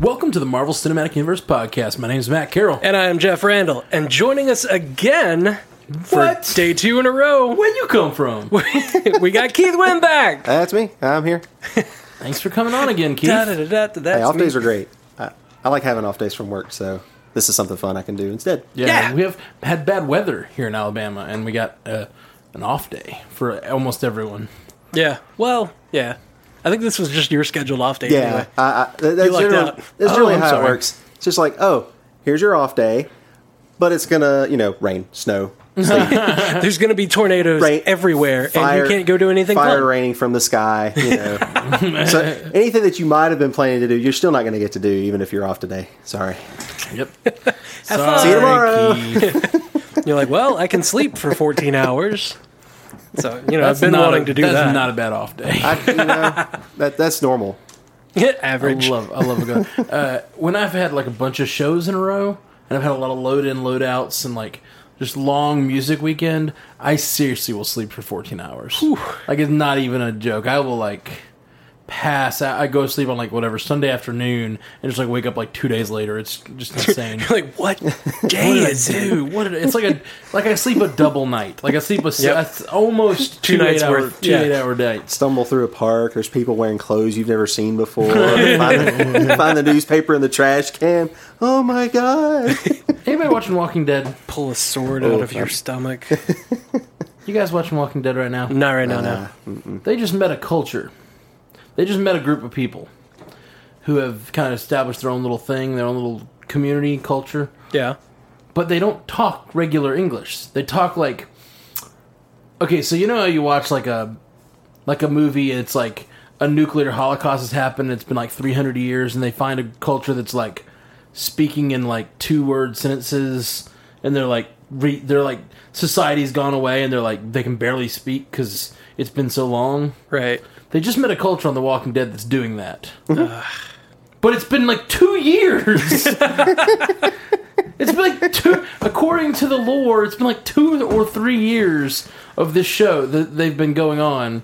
Welcome to the Marvel Cinematic Universe podcast. My name is Matt Carroll. And I am Jeff Randall. And joining us again for What? day two in a row, Where you come from? we got Keith Wynn back. That's me. I'm here. Thanks for coming on again, Keith. Da-da-da-da, Hey, off me. days are great. I, I like having off days from work, so this is something fun I can do instead. Yeah, Yeah. we have had bad weather here in Alabama, and we got uh, an off day for almost everyone. Yeah. Well, yeah. I think this was just your scheduled off day. Yeah, Anyway. I, I, that- that's lucked generally, out. that's Oh, generally I'm how sorry. it works. It's just like, oh, here's your off day, but it's gonna, you know, rain, snow, There's going to be tornadoes Right. everywhere, fire, and you can't go do anything Fire fun. raining from the sky. You know, so anything that you might have been planning to do, you're still not going to get to do, even if you're off today. Sorry. Yep. fun. See you tomorrow. You're like, well, I can sleep for 14 hours. So, you know, That's I've been not wanting a, to do that's that. not a bad off day. I, you know, that that's normal. I Average. love, I love a good. Uh, when I've had like a bunch of shows in a row, and I've had a lot of load in, load outs, and like just long music weekend, I seriously will sleep for 14 hours. Like it's not even a joke. I will like pass out. I go to sleep on like whatever Sunday afternoon, and just like wake up like two days later. It's just insane. You're like, what day what did is I it? do? What did I, it's like a like I sleep a double night. Like I sleep a Yep. that's almost Two two, nights eight hour worth, two yeah. eight hour nights. Stumble through a park. There's people wearing clothes you've never seen before. find, the, find the newspaper in the trash can. Oh my god! Anybody watching Walking Dead? Pull a sword Oh, out of your stomach. You guys watching Walking Dead right now? Not right now, no. They just met a culture. They just met a group of people who have kind of established their own little thing, their own little community culture. Yeah. But they don't talk regular English. They talk like Okay, so you know how you watch like a like a movie and it's like a nuclear holocaust has happened, it's been like 300 years and they find a culture that's like speaking in like two word sentences and they're like re- they're like society's gone away and they're like they can barely speak cuz it's been so long. Right. They just met a culture on The Walking Dead that's doing that. but it's been like two years. it's been like two, according to the lore, it's been like two or three years of this show that they've been going on.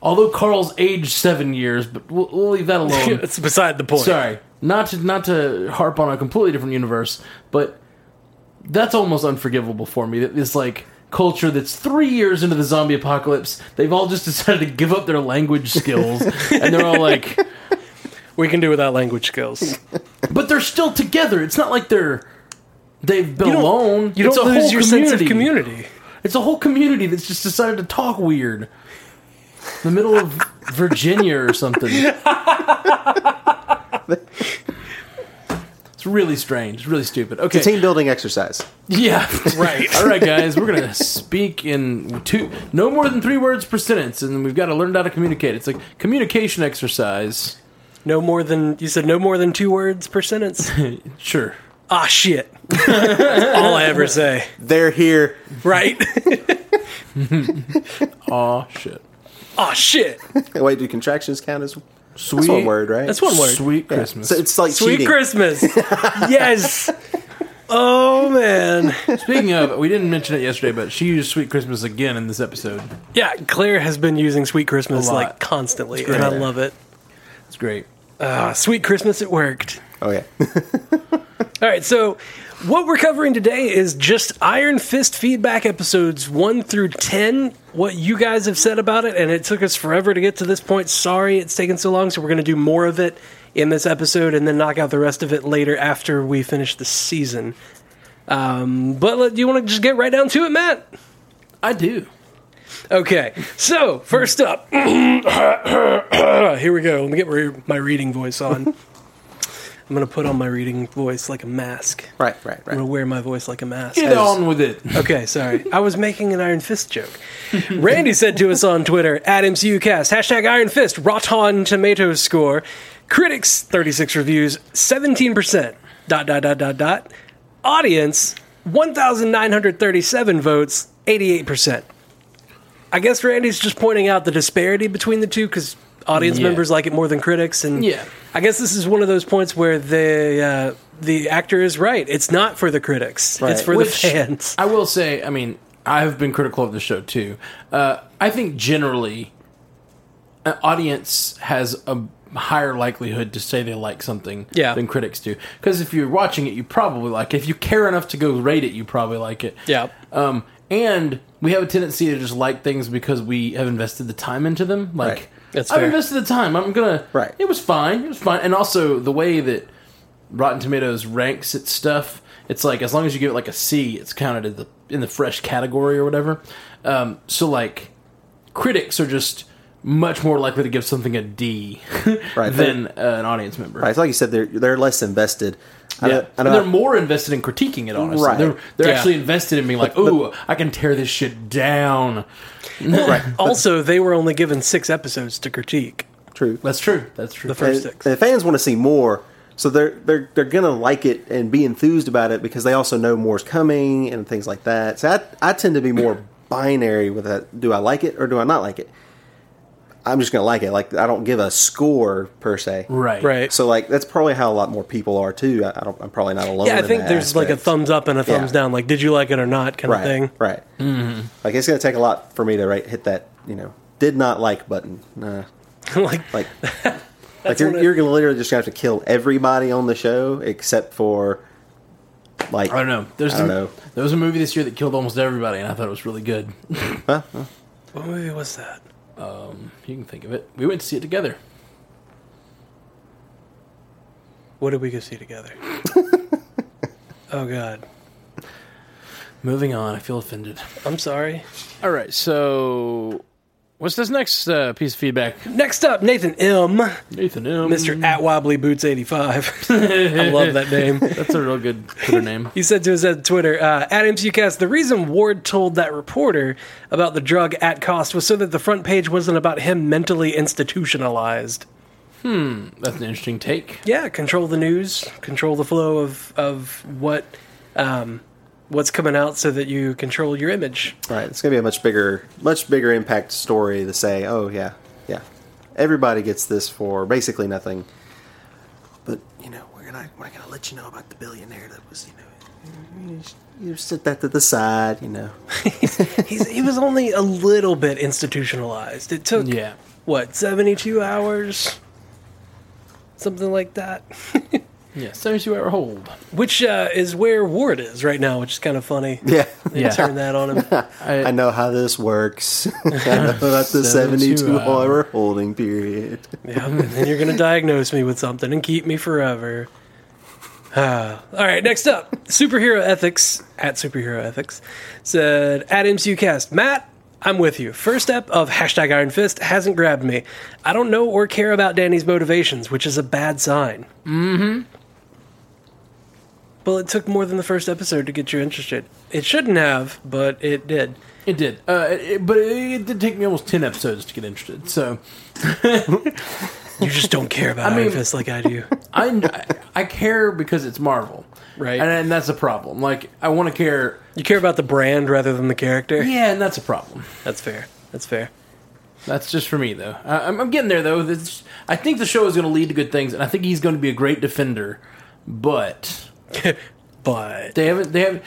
Although Carl's aged seven years, but we'll, we'll leave that alone. it's beside the point. Sorry, not to not to harp on a completely different universe, but that's almost unforgivable for me. That this like culture that's three years into the zombie apocalypse, they've all just decided to give up their language skills, and they're all like, We can do without language skills. but they're still together. It's not like they're they've been You alone. you It's don't a lose whole your sense of community. It's a whole community that's just decided to talk weird. In the middle of Virginia or something. It's really strange. It's really stupid. Okay. Team building exercise. Yeah. Right. All right, guys. We're gonna speak in two, no more than three words per sentence, and we've got to learn how to communicate. It's like communication exercise. No more than you said. No more than two words per sentence. Sure. ah, shit. That's all I ever say. They're here. Right. Aw, shit. ah, shit. Wait, do contractions count as? Sweet. That's one word, right? That's one word. Sweet Yeah. Christmas. So it's like Sweet cheating. Christmas. yes. Oh man. Speaking of, we didn't mention it yesterday, but she used Sweet Christmas again in this episode. Yeah, Claire has been using Sweet Christmas like constantly, and I love it. It's great. Ah, Sweet Christmas, it worked. Oh yeah. All right, so what we're covering today is just Iron Fist feedback episodes 1 through 10, what you guys have said about it, and it took us forever to get to this point. Sorry it's taken so long, so we're going to do more of it in this episode and then knock out the rest of it later after we finish the season. Um, but let, do you want to just get right down to it, Matt? I do. Okay, so first up, here we go. Let me get my, my reading voice on. I'm going to put on my reading voice like a mask. right, right, right. I'm gonna wear my voice like a mask. Get on with it. Okay, sorry. I was making an Iron Fist joke. Randy said to us on Twitter, at MCUcast, hashtag Iron Fist, Rotten Tomatoes score, critics, 36 reviews, 17%, dot, dot, dot, dot, dot, audience, 1,937 votes, 88%. I guess Randy's just pointing out the disparity between the two because audience Yeah. members like it more than critics, and Yeah. I guess this is one of those points where the uh, the actor is right. It's not for the critics; Right. it's for Which- the fans. I will say, I mean, I've been critical of the show too. Uh, I think generally, an audience has a higher likelihood to say they like something Yeah. than critics do. Because if you're watching it, you probably like it. If you care enough to go rate it, you probably like it. Yeah. Um, and we have a tendency to just like things because we have invested the time into them. Like, Right. That's I've fair. invested the time. I'm gonna. Right. It was fine. It was fine. And also the way that Rotten Tomatoes ranks its stuff, it's like as long as you give it like a C, it's counted in the in the fresh category or whatever. Um, so like, critics are just much more likely to give something a D Right. than uh, an audience member. Right, it's like you said, they're they're less invested. I Yeah. and they're more invested in critiquing it. Honestly, Right. they're they're Yeah. actually invested in being like, "Ooh, I can tear this shit down." Right. Also, they were only given six episodes to critique. True. That's true. That's true. The first and, six. and fans want to see more, so they're they're they're gonna like it and be enthused about it because they also know more's coming and things like that. So I I tend to be more binary with that. Do I like it or do I not like it? I'm just gonna like it. Like I don't give a score per se. right. Right. So like that's probably how a lot more people are too. I, I don't. I'm probably not alone. yeah, I in think that there's like a thumbs up and a thumbs Yeah. down. Like, did you like it or not, kind right, of thing. Right. Mm-hmm. Like it's gonna take a lot for me to right, hit that. You know, did not like button. Nah. like, Like, like you're, you're gonna literally just gonna have to kill everybody on the show except for like I don't know. There's I don't a- know. There was a movie this year that killed almost everybody, and I thought it was really good. Huh? Huh? what movie was that? Um, you can think of it. We went to see it together. What did we go see together? oh God, Moving on. I feel offended. I'm sorry. All right. So, what's this next uh, piece of feedback? Next up, Nathan M, Nathan M. Mr. At Wobbly Boots 85. I love that name. That's a real good Twitter name. He said to us at Twitter, uh, at MCUcast, the reason Ward told that reporter about the drug at cost was so that the front page wasn't about him mentally institutionalized. Hmm, that's an interesting take. Yeah, control the news, control the flow of of what um, what's coming out, so that you control your image. Right. It's gonna be a much bigger, much bigger impact story to say, oh yeah, yeah, everybody gets this for basically nothing. But you know, we're gonna we're gonna let you know about the billionaire that was, you know, you, just- you set that to the side, you know. He's, he was only a little bit institutionalized. It took Yeah. what seventy two hours, something like that. Yeah. 72 hour hold. Which uh, is where Ward is right now, which is kind of funny. Yeah. They Yeah. turn that on him. I know how this works. I know about the 72 72 hour. hour holding period. Yeah, and then you're going to diagnose me with something and keep me forever. Ah. all right, next up, superhero ethics at superhero ethics said at MCUcast, Matt, I'm with you. First step of hashtag Iron Fist hasn't grabbed me. I don't know or care about Danny's motivations, which is a bad sign. Mm-hmm. Well, it took more than the first episode to get you interested. It shouldn't have, but it did. It did. Uh, it, but it, it did take me almost 10 episodes to get interested. So, You just don't care about I Iron mean- Fist like I do. I, I care because it's Marvel. Right. And, and that's a problem. Like, I want to care. You care about the brand rather than the character. Yeah, and that's a problem. That's fair. That's fair. That's just for me, though. I, I'm, I'm getting there, though. This, I think the show is going to lead to good things, and I think he's going to be a great defender. But But they haven't. They have.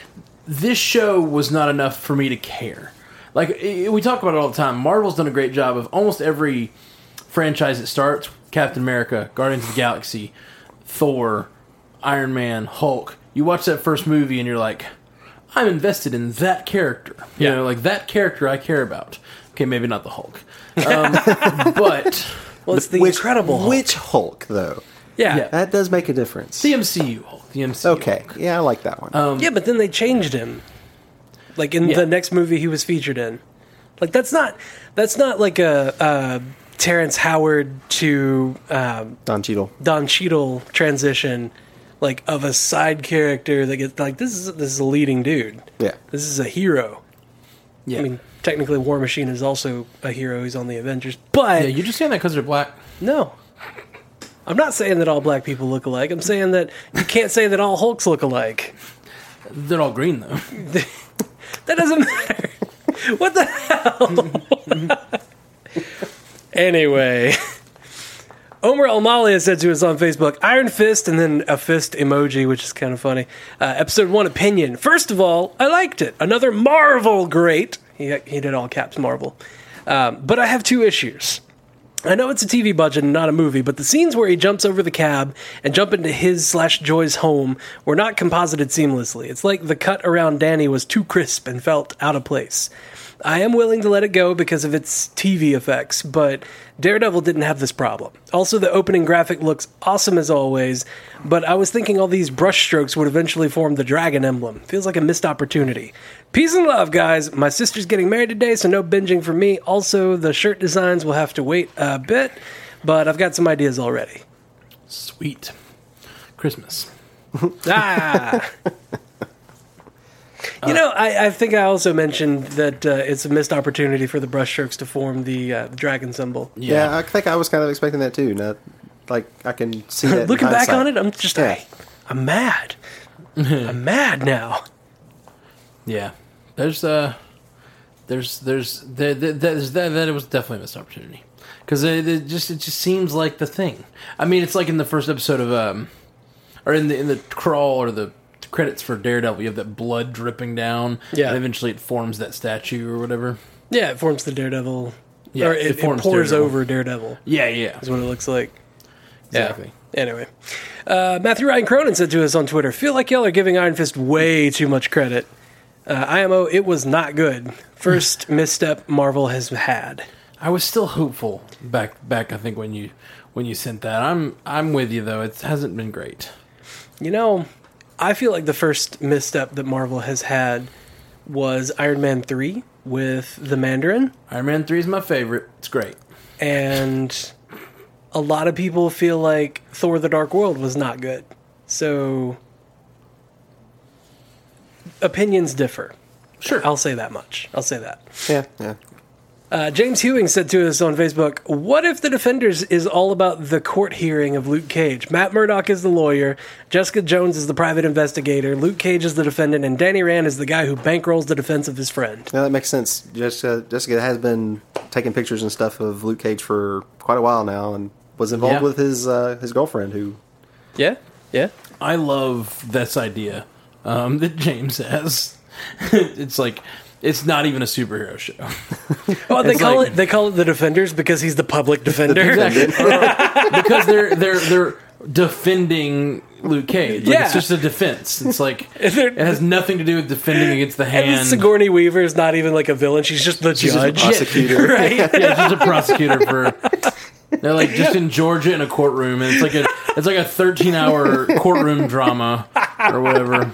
This show was not enough for me to care. Like i we talk about it all the time. Marvel's done a great job of almost every franchise that starts: Captain America, Guardians of the Galaxy, Thor, Iron Man, Hulk. You watch that first movie, and you're like, I'm invested in that character. You Yeah. know, like that character I care about. Okay, maybe not the Hulk, um, but well, it's the which, Incredible Hulk. Which Hulk, though? Yeah. yeah. That does make a difference. the MCU Hulk. The MCU. Okay. Yeah, I like that one. yeah, but then they changed him. Like in Yeah. the next movie he was featured in. Like that's not that's not like a, a Terrence Howard to um, Don Cheadle. Don Cheadle transition, like of a side character that gets like this is this is a leading dude. Yeah. This is a hero. Yeah. I mean, technically, War Machine is also a hero. He's on the Avengers, but yeah, you're just saying that because they're black. No. I'm not saying that all black people look alike. I'm saying that you can't say that all Hulks look alike. They're all green though. That doesn't matter. What the hell? anyway, Omer Almalia said to us on Facebook, Iron Fist, and then a fist emoji, which is kind of funny. Uh, episode one opinion. First of all, I liked it. Another Marvel great. He, he did all caps Marvel. Um, but I have two issues. I know it's a TV budget and not a movie, but the scenes where he jumps over the cab and jump into his slash Joy's home were not composited seamlessly. It's like the cut around Danny was too crisp and felt out of place. I am willing to let it go because of its TV effects, but Daredevil didn't have this problem. Also, the opening graphic looks awesome as always, but I was thinking all these brushstrokes would eventually form the dragon emblem. Feels like a missed opportunity. Peace and love, guys. My sister's getting married today, so no binging for me. Also, the shirt designs will have to wait a bit, but I've got some ideas already. Sweet. Christmas. Ah! You know, I, I think I also mentioned that uh, it's a missed opportunity for the brushstrokes to form the, uh, the dragon symbol. Yeah. I think I was kind of expecting that too. Not like I can see that. Looking back on it, I'm just Yeah. I, I'm mad. I'm mad now. Yeah. There's uh there's there's there, there, there's that that it was definitely a missed opportunity because it, it just it just seems like the thing. I mean, it's like in the first episode of um or in the in the crawl or the credits for Daredevil, you have that blood dripping down. Yeah. And eventually, it forms that statue or whatever. Yeah, it forms the Daredevil. Yeah, or it it, it forms pours Daredevil. over Daredevil. Yeah, yeah, Is what it looks like. exactly. Yeah. Anyway, uh, Matthew Ryan Cronin said to us on Twitter, "Feel like y'all are giving Iron Fist way too much credit. Uh, IMO, it was not good. First misstep Marvel has had. I was still hopeful back back. I think when you when you sent that, I'm I'm with you though. It hasn't been great. You know, I feel like the first misstep that Marvel has had was Iron Man three with the Mandarin." Iron Man three is my favorite. It's great. and a lot of people feel like Thor: The Dark World was not good. So opinions differ. Sure. I'll say that much. I'll say that. Yeah, yeah. Uh, James Hewing said to us on Facebook, "What if the Defenders is all about the court hearing of Luke Cage? Matt Murdock is the lawyer, Jessica Jones is the private investigator, Luke Cage is the defendant, and Danny Rand is the guy who bankrolls the defense of his friend." Yeah, that makes sense. Jessica, Jessica has been taking pictures and stuff of Luke Cage for quite a while now, and was involved Yeah. with his uh, his girlfriend who. Yeah, yeah. I love this idea um, that James has. it's like it's not even a superhero show. Oh, they It's call like- it they call it the Defenders because he's the public defender. because they're they're they're defending Luke Cage. Like, Yeah. it's just a defense. It's like They're- it has nothing to do with defending against the And hand. Sigourney Weaver is not even like a villain; she's just the She's just a judge, prosecutor. right? yeah, just a prosecutor for. They're like just in Georgia in a courtroom, and it's like a it's like a thirteen hour courtroom drama or whatever.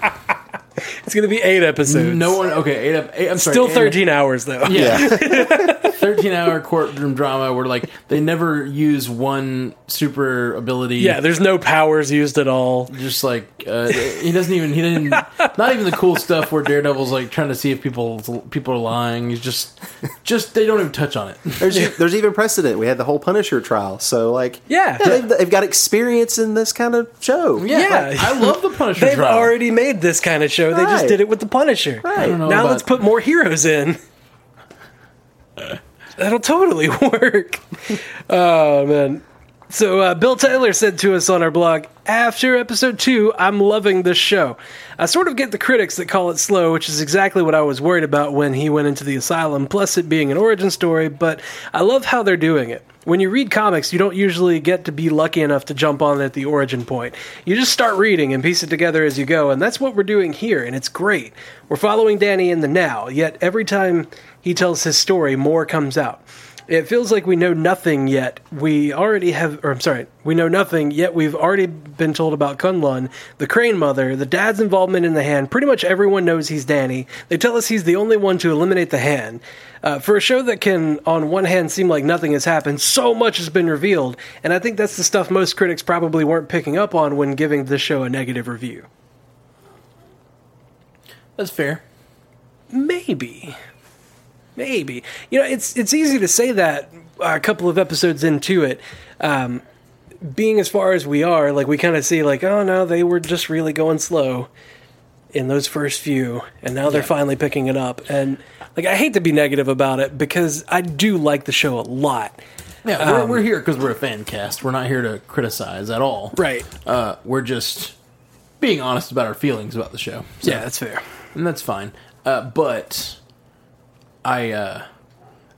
It's gonna be eight episodes. No one. Okay, eight. eight I'm sorry. still eight- thirteen hours though. Yeah. 13 hour courtroom drama where like they never use one super ability. Yeah, there's no powers used at all. Just like uh, he doesn't even he didn't not even the cool stuff where Daredevil's like trying to see if people people are lying. He's just just they don't even touch on it. There's there's even precedent. We had the whole Punisher trial, so like Yeah. they've, they've got experience in this kind of show. Yeah, Yeah. like, I love the Punisher. They've trial. already made this kind of show. They just Right. did it with the Punisher. I don't know now about- let's put more heroes in. That'll totally work. oh man. So uh, Bill Taylor said to us on our blog, after episode two, I'm loving this show. I sort of get the critics that call it slow, which is exactly what I was worried about when he went into the asylum, plus it being an origin story, but I love how they're doing it. When you read comics, you don't usually get to be lucky enough to jump on at the origin point. You just start reading and piece it together as you go, and that's what we're doing here, and it's great. We're following Danny in the now, yet every time he tells his story, more comes out. It feels like we know nothing yet. We already have, or I'm sorry, we know nothing yet. We've already been told about Kunlun, the Crane Mother, the dad's involvement in the hand. Pretty much everyone knows he's Danny. They tell us he's the only one to eliminate the hand. Uh, for a show that can, on one hand, seem like nothing has happened, so much has been revealed, and I think that's the stuff most critics probably weren't picking up on when giving this show a negative review. That's fair. Maybe. Maybe. You know, it's it's easy to say that a couple of episodes into it. Um, being as far as we are, like we kind of see like, oh no, they were just really going slow in those first few, and now they're Yeah. finally picking it up. And like I hate to be negative about it because I do like the show a lot. Yeah, we're, we're here because we're a fan cast. We're not here to criticize at all. Right. Uh, we're just being honest about our feelings about the show. So- Yeah, that's fair. and that's fine. Uh, but I, uh,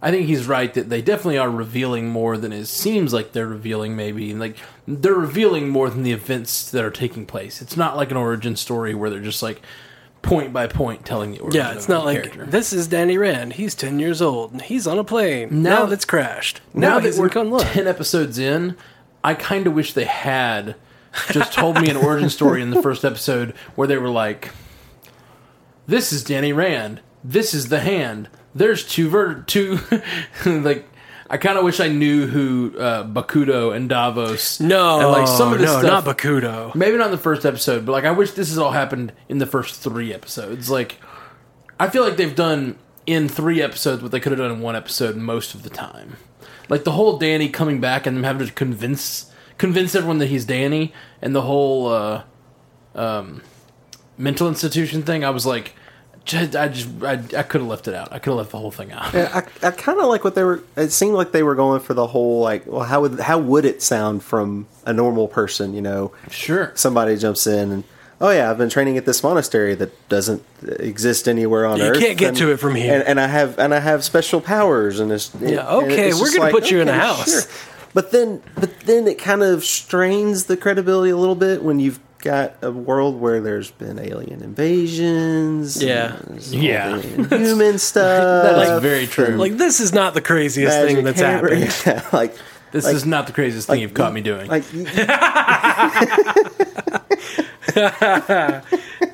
I think he's right that they definitely are revealing more than it seems like they're revealing. Maybe like they're revealing more than the events that are taking place. It's not like an origin story where they're just like point by point telling the origin. Yeah, it's not like character. this is Danny Rand. He's ten years old. and He's on a plane now, Now- that's crashed. Now, now that we're ten episodes in, I kind of wish they had just told me an origin story in the first episode where they were like, "This is Danny Rand. This is the Hand. There's two ver two like." I kind of wish I knew who uh, Bakuto and Davos. No, and like some of this no, stuff. not Bakuto. Maybe not in the first episode, but like I wish this has all happened in the first three episodes. Like I feel like they've done in three episodes what they could have done in one episode most of the time. Like the whole Danny coming back and them having to convince convince everyone that he's Danny and the whole uh, um, mental institution thing. I was like, just, I just I, I could have left it out. I could have left the whole thing out. Yeah, I, I kind of like what they were. It seemed like they were going for the whole like, well, how would how would it sound from a normal person? You know, Sure. somebody jumps in and oh yeah, I've been training at this monastery that doesn't exist anywhere on You earth. You can't get and- to it from here. and, and I have and I have special powers and it's Yeah, okay, it's we're gonna put you in a house. But then, but then it kind of strains the credibility a little bit when you've got a world where there's been alien invasions, Yeah. Yeah. all the human stuff. That is very true. Like this is not the craziest thing that's hammer. happened. Yeah, like This like- is not the craziest thing you've caught me doing. like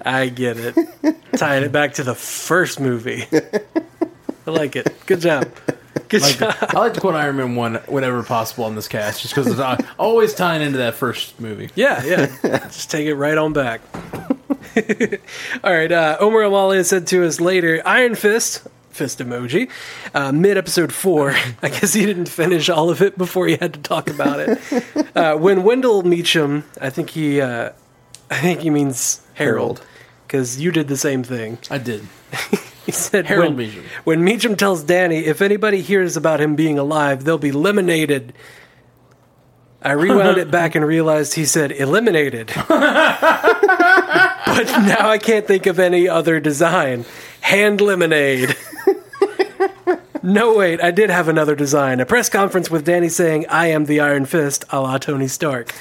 I get it. Tying it back to the first movie. I like it. Good job. Good job. I like to quote Iron Man one whenever possible on this cast, just because it's always tying into that first movie. Yeah, yeah. Just take it right on back. All right. Uh, Omer Amalia said to us later Iron Fist, fist emoji, uh, mid episode four. I guess he didn't finish all of it before he had to talk about it. Uh, when Wendell Meacham, I think he, uh, I think he means Harold, Harold. Because you did the same thing. I did. He said Harold when, Meacham. when Meacham tells Danny, if anybody hears about him being alive, they'll be eliminated. I rewound it back and realized he said eliminated. but now I can't think of any other design. Hand lemonade. no, wait, I did have another design. A press conference with Danny saying, I am the Iron Fist, a la Tony Stark.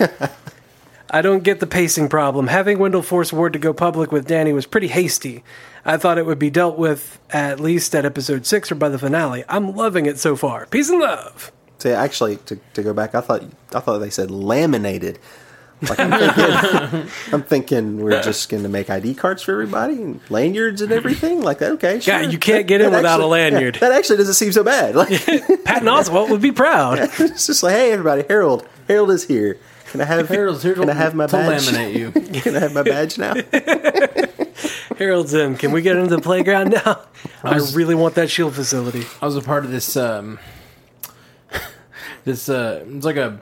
I don't get the pacing problem. Having Wendell force Ward to go public with Danny was pretty hasty. I thought it would be dealt with at least at episode six or by the finale. I'm loving it so far. Peace and love. See, actually, to, to go back, I thought I thought they said laminated. Like I'm thinking, I'm thinking we're just going to make ID cards for everybody and lanyards and everything. Like okay, sure. you can't get in without a lanyard. yeah, that actually doesn't seem so bad. Like Patton Oswalt would be proud. it's just like, hey, everybody, Harold, Harold is here. Can I have Harold's here Can I have my to badge? laminate you. Can I have my badge now? Harold's in. Can we get into the playground now? I really want that shield facility. I was a part of this. Um, this uh, it's like a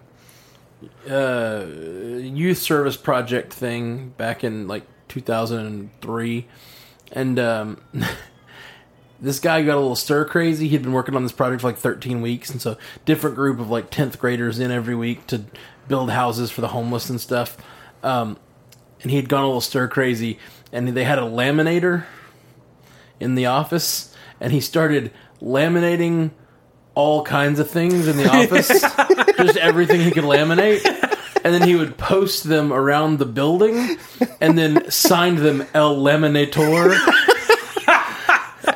uh, youth service project thing back in like 2003, and um, this guy got a little stir crazy. He'd been working on this project for like 13 weeks, and so different group of like 10th graders in every week to build houses for the homeless and stuff. Um, and he'd gone a little stir crazy, and they had a laminator in the office, and he started laminating all kinds of things in the office, just everything he could laminate. And then he would post them around the building, and then signed them El Laminator.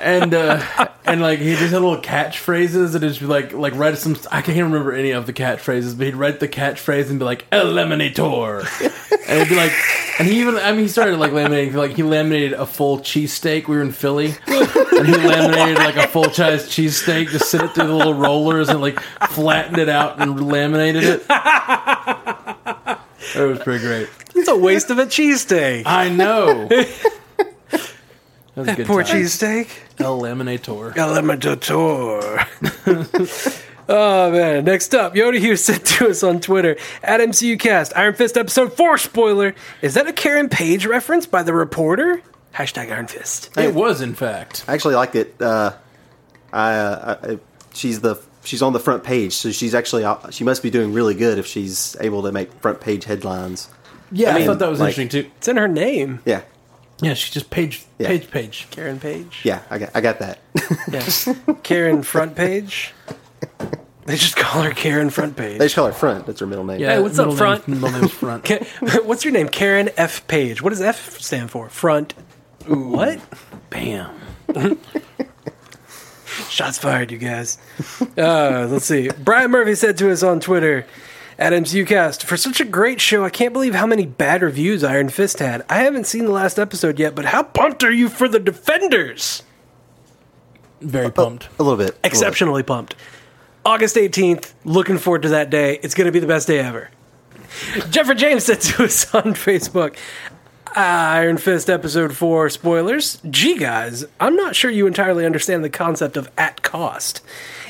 And uh, and like he just had little catchphrases and just be like like write some I can't remember any of the catchphrases, but he'd write the catchphrase and be like El Laminator, and it'd be like, and he even I mean he started like laminating like he laminated a full cheesesteak. We were in Philly, and he laminated like a full size cheesesteak, just sent it through the little rollers and like flattened it out and laminated it. It was pretty great. It's a waste of a cheesesteak. I know. That was a good Poor time. cheesesteak. El Laminator. Elementor. oh man! Next up, Yoda Hughes said to us on Twitter at MCUcast Iron Fist episode four spoiler. Is that a Karen Page reference by the reporter? Hashtag Iron Fist. It was, in fact. I actually like it. Uh, I, uh, I she's the she's on the front page, so she's actually she must be doing really good if she's able to make front page headlines. Yeah, I, I thought that was like- interesting too. It's in her name, Yeah, Yeah, she just page Yeah. page page. Karen Page. yeah, I got I got that. Yeah. Karen Front Page. They just call her Karen Front Page. they just call her front. That's her middle name. Hey, what's up, middle front? Name, middle name's front. What's your name? Karen F. Page. What does F stand for? Front. What? Bam. Shots fired, you guys. Uh, let's see. Brian Murphy said to us on Twitter at MCUcast, For such a great show, I can't believe how many bad reviews Iron Fist had. I haven't seen the last episode yet, but how pumped are you for the Defenders? Very pumped. a little bit. a little bit. Exceptionally pumped. August 18th, looking forward to that day. It's going to be the best day ever. Jeffrey James said to us on Facebook, Ah, Iron Fist episode 4 spoilers. Gee, guys, I'm not sure you entirely understand the concept of at cost.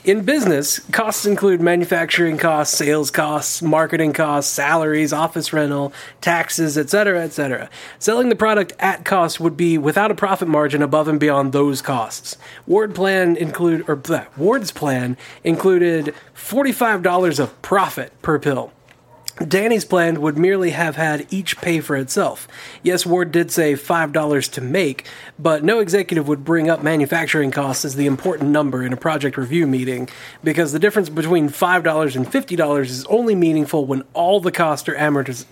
In business, costs include manufacturing costs, sales costs, marketing costs, salaries, office rental, taxes, etc., etc. Selling the product at cost would be without a profit margin above and beyond those costs. Ward plan include or bleh, Ward's plan included $45 of profit per pill. Danny's plan would merely have had each pay for itself. Yes, Ward did say $5 to make, but no executive would bring up manufacturing costs as the important number in a project review meeting because the difference between $5 and $50 is only meaningful when all the costs are amortiz-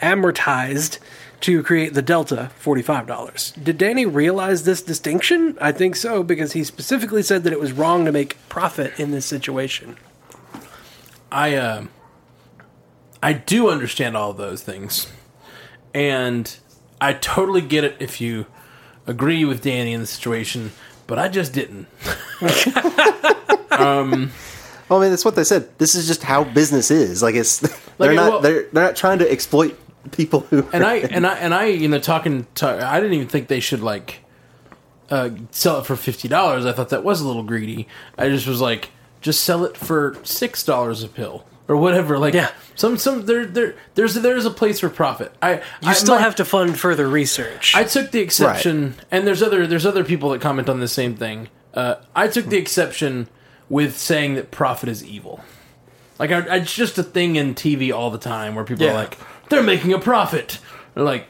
amortized to create the delta $45. Did Danny realize this distinction? I think so because he specifically said that it was wrong to make profit in this situation. I uh, I do understand all of those things, and I totally get it if you agree with Danny in the situation, but I just didn't. Well, I mean, that's what they said. This is just how business is. Like it's they're Like, not well- they're they're not trying to exploit people who. And I and I and I, you know, talking, to, I didn't even think they should like uh, sell it for fifty dollars. I thought that was a little greedy. I just was like, just sell it for six dollars a pill or whatever. Like, Yeah. some some there there there's there's a place for profit. I You still have to fund further research. I took the exception, and there's other there's other people that comment on the same thing. Uh, I took the exception with saying that profit is evil. Like I, I- it's just a thing in TV all the time where people Yeah. are like, they're making a profit. They're like,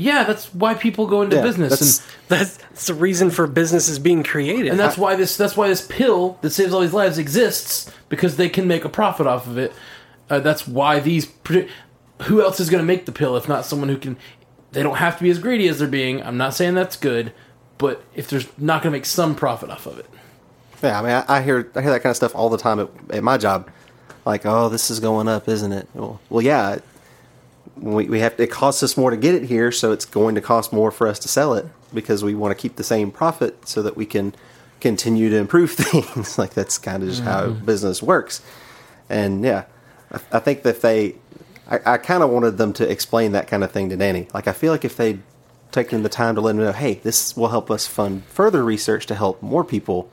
yeah, that's why people go into Yeah, business, that's- and That's, that's the reason for businesses being created. and that's why this that's why this pill that saves all these lives exists because they can make a profit off of it. Uh, that's why these. produ- Who else is going to make the pill if not someone who can? They don't have to be as greedy as they're being. I'm not saying that's good, but if there's not going to make some profit off of it, Yeah, I mean, I, I hear I hear that kind of stuff all the time at, at my job. Like, oh, this is going up, isn't it? Well, well yeah. We, we have it costs us more to get it here, so it's going to cost more for us to sell it because we want to keep the same profit so that we can continue to improve things. like that's kind of just how mm-hmm. business works. And yeah, I, I think that if they, I, I kind of wanted them to explain that kind of thing to Danny. Like, I feel like if they'd taken the time to let him know, hey, this will help us fund further research to help more people.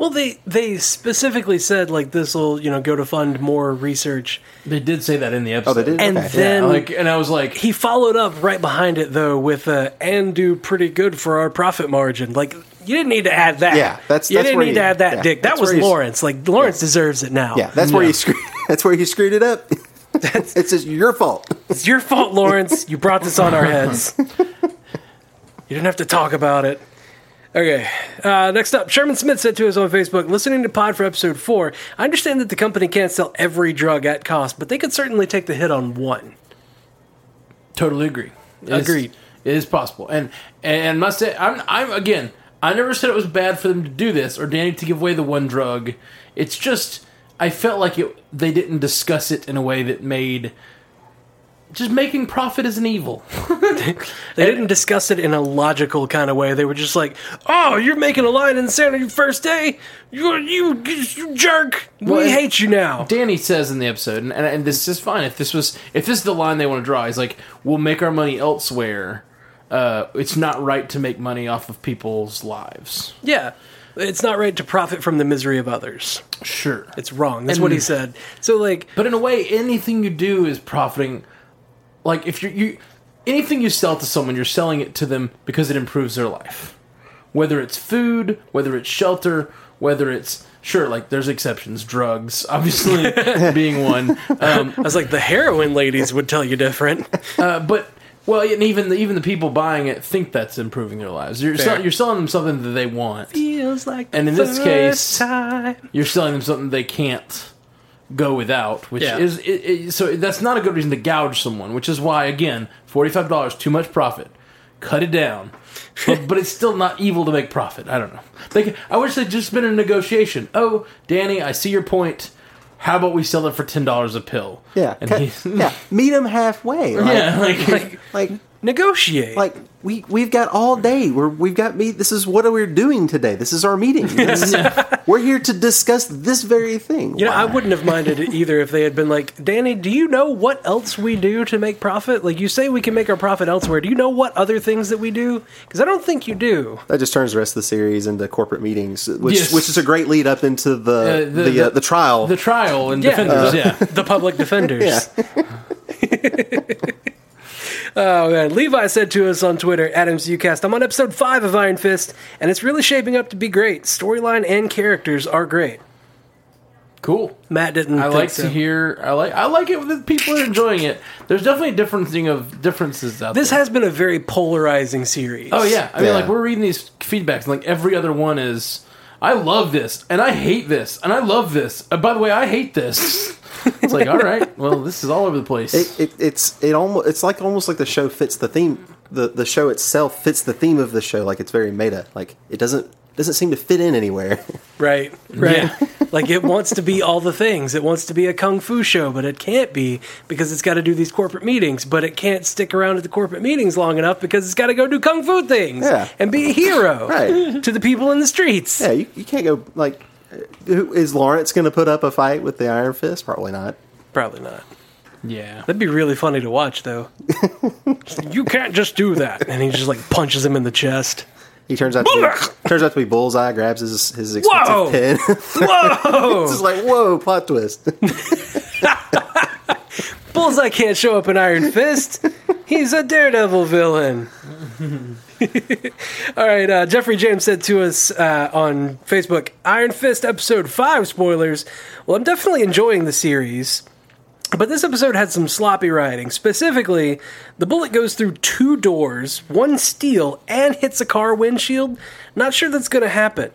Well, they they specifically said like this will you know go to fund more research, they did say that in the episode. Oh, episode. they did. and Okay. then yeah, like, and I was like, he followed up right behind it though with uh, and do pretty good for our profit margin. Like you didn't need to add that. Yeah, that's- you that's didn't need you- to add that, yeah, Dick. That was Lawrence. Like Lawrence deserves it now. Yeah, that's where No. you screwed. That's where you screwed it up. it's just your fault. It's your fault, Lawrence. You brought this on our heads. You didn't have to talk about it. Okay. Uh, next up, Sherman Smith said to us on Facebook, listening to Pod for episode four, I understand that the company can't sell every drug at cost, but they could certainly take the hit on one. Totally agree. It is- Agreed. it is possible, and and must say, I'm I'm again. I never said it was bad for them to do this or Danny to give away the one drug. It's just I felt like it. They didn't discuss it in a way that made just making profit is an evil. They didn't discuss it in a logical kind of way. They were just like, "Oh, you're making a line in your first day. You, you, you jerk. We and- hate you now." Danny says in the episode, and, and, and this is fine. If this was, if this is the line they want to draw, he's like, "We'll make our money elsewhere. Uh, it's not right to make money off of people's lives." Yeah, it's not right to profit from the misery of others. Sure, It's wrong. That's what he said. So, like, But in a way, anything you do is profiting. Like if you you anything you sell to someone, you're selling it to them because it improves their life. Whether it's food, whether it's shelter, whether it's sure, like there's exceptions, drugs, obviously being one. Um, I was like, the heroin ladies would tell you different. uh, but well, and even the, even the people buying it think that's improving their lives. You're sell, you're selling them something that they want. Feels like And in this case- time. You're selling them something they can't go without, which Yeah. is it, it, so that's not a good reason to gouge someone. Which is why again, forty five dollars too much profit. Cut it down. but, but it's still not evil to make profit. I don't know. Like I wish there'd just been a negotiation. Oh, Danny, I see your point. How about we sell it for ten dollars a pill? Yeah, and cut- he, yeah. Meet him halfway. Like, yeah, like, like, like, Negotiate. like we we've got all day. We're we've got meet. This is what we're doing today. This is our meeting. This- we're here to discuss this very thing. You know, I wouldn't have minded it either if they had been like, Danny, do you know what else we do to make profit? Like, you say we can make our profit elsewhere. Do you know what other things that we do? Because I don't think you do. That just turns the rest of the series into corporate meetings, which Yes. which is a great lead up into the Uh, the the- the, uh, the- the trial. the trial and Yeah. defenders. yeah, The public defenders. yeah, Oh, man. Levi said to us on Twitter, at MCUcast, I'm on episode 5 of Iron Fist, and it's really shaping up to be great. Storyline and characters are great. cool. Matt didn't I think like so. to hear. I like. I like it when people are enjoying it. There's definitely a differencing of differences out This there. has been a very polarizing series. Oh yeah, I mean, like we're reading these feedbacks, and like every other one is, I love this, and I hate this, and I love this. And by the way, I hate this. it's like, all right, well, this is all over the place. it, it, it's it almost it's like almost like the show fits the theme. The the show itself fits the theme of the show. Like it's very meta. Like it doesn't doesn't seem to fit in anywhere. Right, right. like it wants to be all the things. It wants to be a kung fu show, but it can't be because it's got to do these corporate meetings. But it can't stick around at the corporate meetings long enough because it's got to go do kung fu things Yeah. and be a hero Right. to the people in the streets. yeah, you, you can't go like. Who, is Lawrence going to put up a fight with the Iron Fist? Probably not. Probably not. yeah, That'd be really funny to watch, though. you can't just do that, and he just like punches him in the chest. He turns out to be, turns out to be Bullseye. Grabs his his expensive Whoa! pen. Whoa! it's just like whoa, plot twist. Bullseye can't show up in Iron Fist. He's a Daredevil villain. All right, uh, Jeffrey James said to us uh, on Facebook Iron Fist episode 5 spoilers. Well, I'm definitely enjoying the series, but this episode had some sloppy writing. Specifically, the bullet goes through two doors, one steel, and hits a car windshield. Not sure that's going to happen.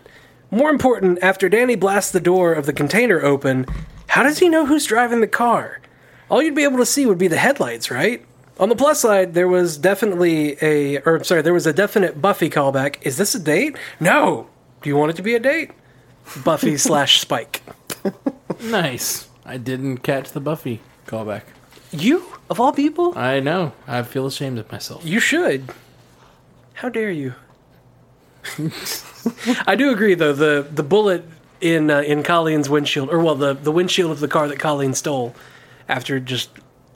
More important, after Danny blasts the door of the container open, how does he know who's driving the car? All you'd be able to see would be the headlights, right? On the plus side, there was definitely a, or sorry, there was a definite Buffy callback. Is this a date? No. Do you want it to be a date? Buffy slash Spike. nice. I didn't catch the Buffy callback. You, of all people? I know. I feel ashamed of myself. You should. How dare you? I do agree, though. the The bullet in uh, in Colleen's windshield, or well, the the windshield of the car that Colleen stole, after just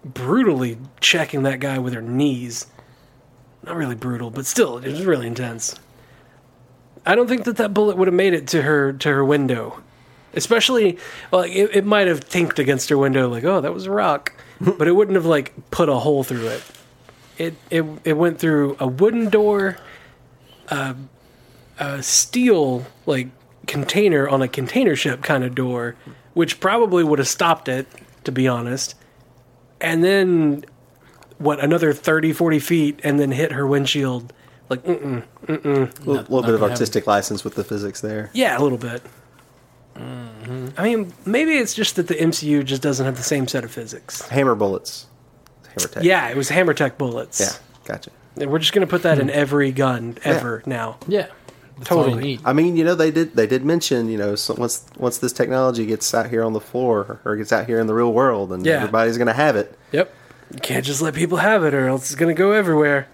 brutally checking that guy with her knees. Not really brutal, but still, it was really intense. I don't think that that bullet would have made it to her to her window, especially well, it, it might have tinked against her window, like oh, that was a rock, but it wouldn't have like put a hole through it it it it went through a wooden door, uh, a steel like container on a container ship kind of door, which probably would have stopped it, to be honest. And then what another 30, 40 feet, and then hit her windshield. Like, mm-mm. A little, little not bit of gonna artistic license with the physics there. yeah, a little bit. Mm-hmm. I mean, maybe it's just that the MCU just doesn't have the same set of physics. Hammer bullets. Hammer tech. Yeah, it was hammer tech bullets. Yeah. Gotcha. And We're just gonna put that in hmm. every gun ever now. Yeah, that's all you Totally. need. I mean, you know, they did they did mention, you know, so once once this technology gets out here on the floor or gets out here in the real world, and Yeah. everybody's going to have it. Yep. You can't just let people have it, or else it's going to go everywhere.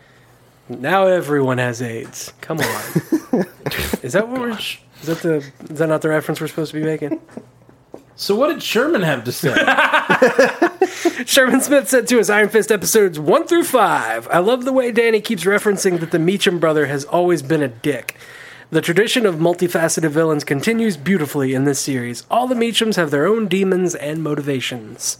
Now everyone has AIDS. Come on. is that what we're? Is that the? Is that not the reference we're supposed to be making? So, what did Sherman have to say? Sherman Smith said to us, Iron Fist episodes one through five. I love the way Danny keeps referencing that the Meacham brother has always been a dick. The tradition of multifaceted villains continues beautifully in this series. All the Meachams have their own demons and motivations.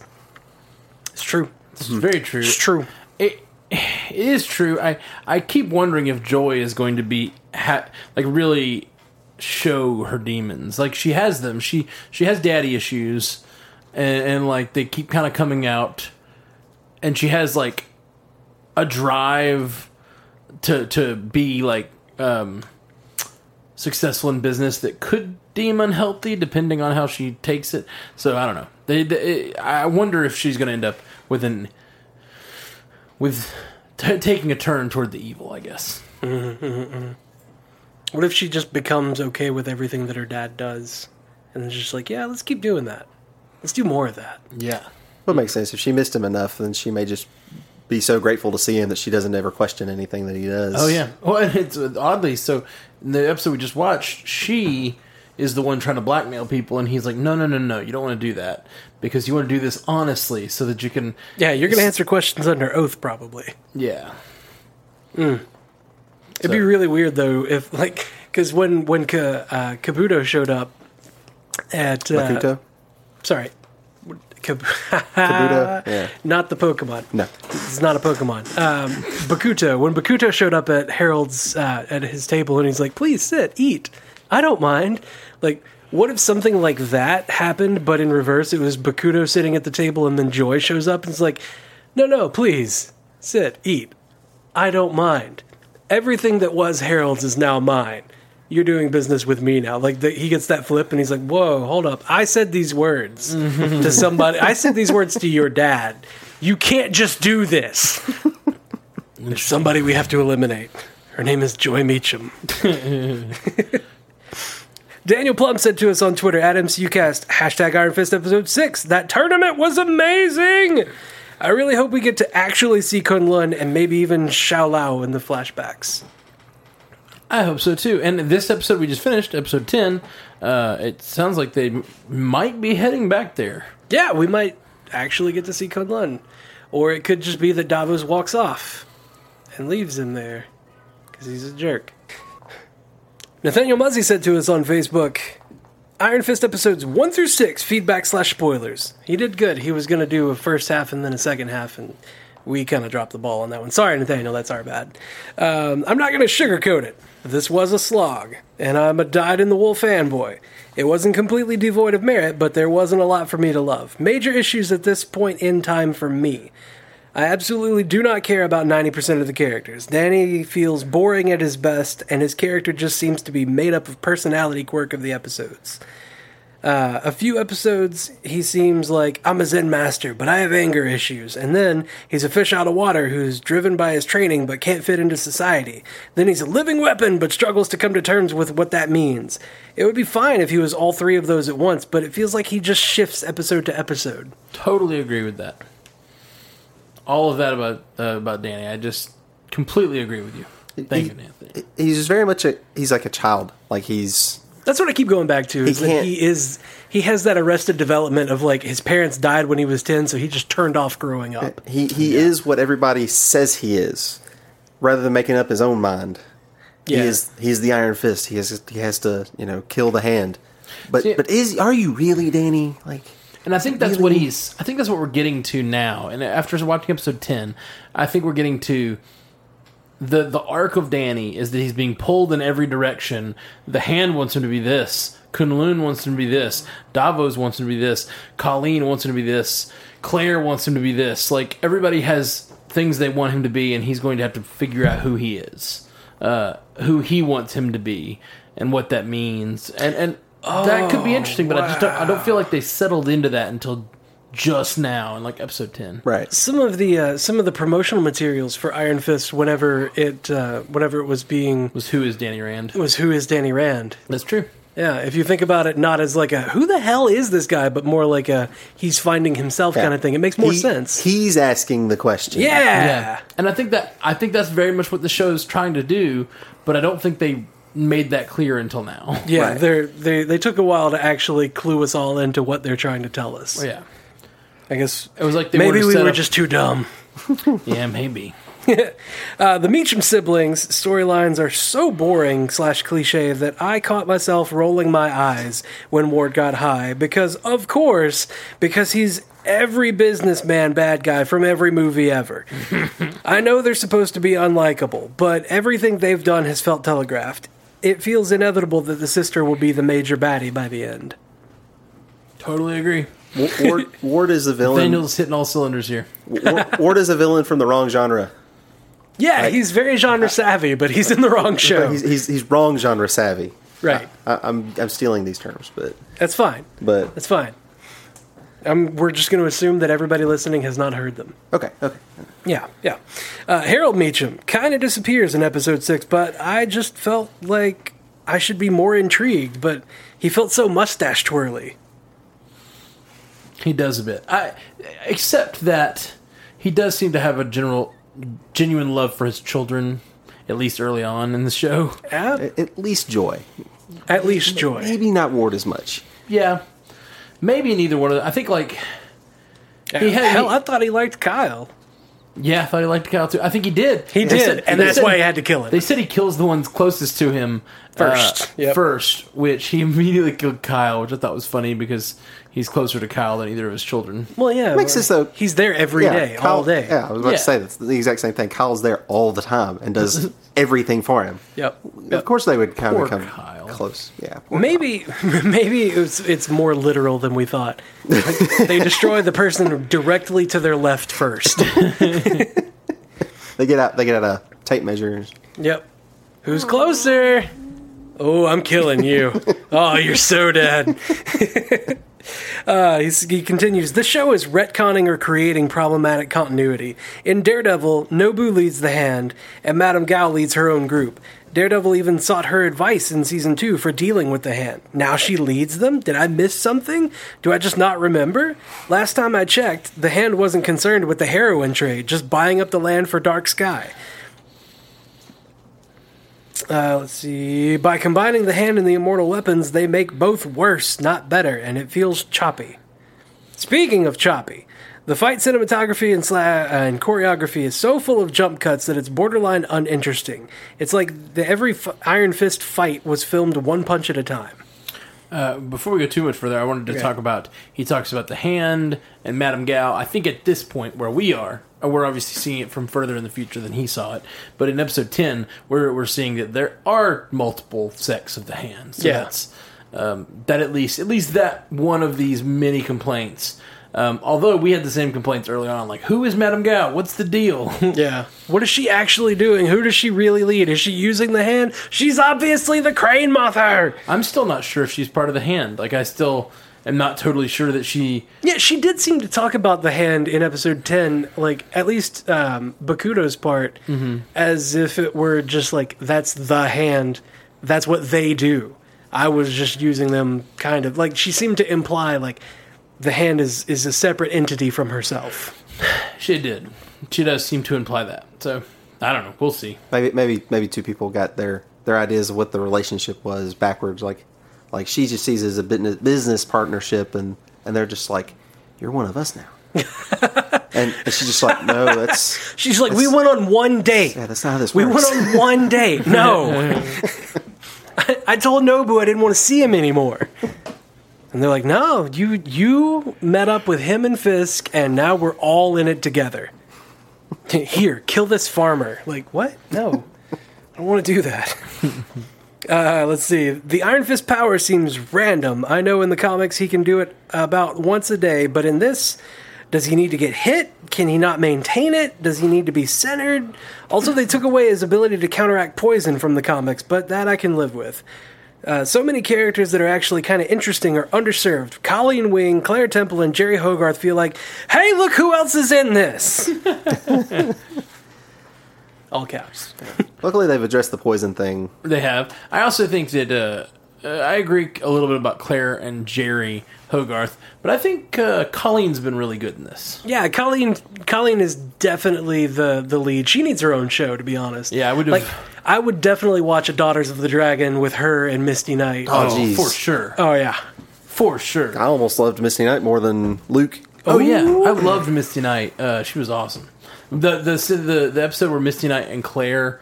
It's true. It's very true. It's true. It, it is true. I I keep wondering if Joy is going to be ha- like really show her demons. Like she has them. She she has daddy issues, and, and like they keep kind of coming out, and she has like a drive to to be like um, successful in business that could deem unhealthy depending on how she takes it. So I don't know. They, they, I wonder if she's going to end up with an with t- taking a turn toward the evil. I guess. Mm-hmm, mm-hmm, mm-hmm. What if she just becomes okay with everything that her dad does, and is just like, yeah, let's keep doing that. Let's do more of that. Yeah. Would make sense if she missed him enough, then she may just be so grateful to see him that she doesn't ever question anything that he does. Oh yeah. Well, it's oddly so. In the episode we just watched, she is the one trying to blackmail people, and he's like, "No, no, no, no, you don't want to do that because you want to do this honestly, so that you can." Yeah, you're going to answer questions under oath, probably. Yeah. It'd be really weird though if like because when when Ka, uh, Kabuto showed up at uh, Makuto? sorry, Kab- Kabuto? Yeah. not the Pokemon. No. It's not a Pokemon. Um, Bakuto. When Bakuto showed up at Harold's uh, at his table and he's like, "Please sit, eat. I don't mind." Like, what if something like that happened, but in reverse? It was Bakuto sitting at the table and then Joy shows up and it's like, "No, no, please sit, eat. I don't mind. Everything that was Harold's is now mine." You're doing business with me now. Like the, he gets that flip, and he's like, "Whoa, hold up! I said these words to somebody. I said these words to your dad. You can't just do this." There's somebody we have to eliminate. Her name is Joy Meachum. Daniel Plum said to us on Twitter at MCUcast, hashtag Iron Fist episode 6, that tournament was amazing! I really hope we get to actually see Kun Lun and maybe even Xiao Lao in the flashbacks. I hope so too. And this episode we just finished, episode ten, uh, it sounds like they m- might be heading back there. Yeah, we might actually get to see Kun Lun. Or it could just be that Davos walks off and leaves him there because he's a jerk. Nathaniel Muzzy said to us on Facebook Iron Fist episodes 1 through 6, feedback slash spoilers. He did good. He was going to do a first half and then a second half, and we kind of dropped the ball on that one. Sorry, Nathaniel, that's our bad. Um, I'm not going to sugarcoat it. This was a slog, and I'm a dyed in the wool fanboy. It wasn't completely devoid of merit, but there wasn't a lot for me to love. Major issues at this point in time for me. I absolutely do not care about 90% of the characters. Danny feels boring at his best, and his character just seems to be made up of personality quirk of the episodes. Uh, a few episodes, he seems like I'm a Zen master, but I have anger issues. And then he's a fish out of water who's driven by his training but can't fit into society. Then he's a living weapon but struggles to come to terms with what that means. It would be fine if he was all three of those at once, but it feels like he just shifts episode to episode. Totally agree with that. All of that about uh, about Danny, I just completely agree with you. Thank He- you, Anthony. He's very much a he's like a child. Like he's That's what I keep going back to. Is that he is he has that arrested development of like his parents died when he was ten, so he just turned off growing up. Uh, he he is what everybody says he is, rather than making up his own mind. Yeah. He is he's the Iron Fist. He has he has to you know kill the hand. But See- but is are you really Danny? Like And I think that's what he's. I think that's what we're getting to now. And after watching episode ten, I think we're getting to the the arc of Danny is that he's being pulled in every direction. The hand wants him to be this. Kunlun wants him to be this. Davos wants him to be this. Colleen wants him to be this. Claire wants him to be this. Like everybody has things they want him to be, and he's going to have to figure out who he is, uh, who he wants him to be, and what that means. And and that could be interesting, but I just don't, I don't feel like they settled into that until just now in like episode ten. right. Some of the uh, some of the promotional materials for Iron Fist, whenever it uh, whenever it was being Was who is Danny Rand? was who is Danny Rand. That's true. Yeah, if you think about it, not as like a who the hell is this guy, but more like a he's finding himself kind of thing. It makes more He- sense. He's asking the question. yeah. yeah And I think that I think that's very much what the show is trying to do, but I don't think they made that clear until now. Yeah, Right. they're, they they took a while to actually clue us all into what they're trying to tell us. yeah. I guess It was like they maybe we set were up- just too dumb. Yeah, maybe. Uh, the Meachum siblings storylines are so boring slash cliche that I caught myself rolling my eyes when Ward got high because, of course, because he's every businessman bad guy from every movie ever. I know they're supposed to be unlikable, but everything they've done has felt telegraphed. it feels inevitable that the sister will be the major baddie by the end. Totally agree. Wa- Ward, Ward is a villain. Daniel's hitting all cylinders here. Wa- Ward is a villain from the wrong genre. Yeah, he's very genre savvy, but he's in the wrong show. He's, he's, he's wrong genre savvy. right. I, I'm I'm stealing these terms, but That's fine. but That's fine. Um, we're just going to assume that everybody listening has not heard them. okay okay. Yeah, yeah. Uh, Harold Meachum kind of disappears in episode six, but I just felt like I should be more intrigued. But he felt so mustache twirly. He does a bit. I except that he does seem to have a general genuine love for his children, at least early on in the show. At, At, at least Joy. at least joy. Maybe not Ward as much. Yeah. Maybe neither one of them. I think like He had- Hell, he- I thought he liked Kyle. yeah, I thought he liked Kyle too. I think he did. He They did, said- and that's said- why he had to kill him. They said he kills the ones closest to him uh, First, yep. first, which he immediately killed Kyle, which I thought was funny because he's closer to Kyle than either of his children. well, yeah, Makes sense, though. He's there every every day, Kyle- all day. Yeah, I was about Yeah. to say that's the exact same thing. Kyle's there all the time and does everything for him. Yep. Of course, they would kind Poor of become Kyle. close. Yeah. poor Maybe, maybe it's it's more literal than we thought. Like, they destroy the person directly to their left first. They get out. They get out a tape measure. Yep. Who's closer? Oh, I'm killing you. oh, you're so dead. uh, he's, he continues. This show is retconning or creating problematic continuity. In Daredevil, Nobu leads the hand, and Madame Gao leads her own group. Daredevil even sought her advice in season two for dealing with the hand. Now she leads them? Did I miss something? Do I just not remember? Last time I checked, the hand wasn't concerned with the heroin trade, just buying up the land for Dark Sky. Uh, let's see. By combining the hand and the immortal weapons, they make both worse, not better, and it feels choppy. Speaking of choppy, the fight cinematography and, sla- and choreography is so full of jump cuts that it's borderline uninteresting. It's like the, every f- Iron Fist fight was filmed one punch at a time. Uh, before we go too much further, I wanted to talk about. He talks about the hand and Madame Gao. I think at this point where we are, uh, we're obviously seeing it from further in the future than he saw it. But in episode ten, we're we're seeing that there are multiple sects of the hand. So Yeah. that's um, that at least at least that one of these many complaints. Um, although we had the same complaints early on, like who is Madame Gao? What's the deal? Yeah. What is she actually doing? Who does she really lead? Is she using the hand? She's obviously the crane mother. I'm still not sure if she's part of the hand. Like I still am not totally sure that she Yeah, she did seem to talk about the hand in episode 10, like, at least um, Bakuto's part, as if it were just like, that's the hand, that's what they do. I was just using them kind of, like, she seemed to imply, like, the hand is, is a separate entity from herself. she did. She does seem to imply that. So I don't know. We'll see. Maybe maybe maybe two people got their their ideas of what the relationship was backwards. Like like she just sees it as a business business partnership, and and they're just like, you're one of us now. and, and she's just like, no, that's She's like, we went on one date. yeah, that's not how this We works. went on one date. No. I, I told Nobu I didn't want to see him anymore. And they're like, no, you you met up with him and Fisk, and now we're all in it together. Here, kill this farmer. Like, what? No. I don't want to do that. Uh, let's see. The Iron Fist power seems random. I know in the comics he can do it about once a day, but in this, does he need to get hit? Can he not maintain it? Does he need to be centered? Also, they took away his ability to counteract poison from the comics, but that I can live with. Uh, so many characters that are actually kind of interesting are underserved. Colleen Wing, Claire Temple, and Jeri Hogarth feel like, hey, look who else is in this! All caps. Luckily, they've addressed the poison thing. They have. I also think that uh, uh, I agree a little bit about Claire and Jeri Hogarth, but I think uh, Colleen's been really good in this. Yeah, Colleen. Colleen is definitely the the lead. She needs her own show, to be honest. Yeah, I would like. I would definitely watch a Daughters of the Dragon with her and Misty Knight. Oh, Oh, jeez. for sure, Oh, yeah, for sure. I almost loved Misty Knight more than Luke. Oh yeah, I loved Misty Knight. Uh, she was awesome. The, the the the episode where Misty Knight and Claire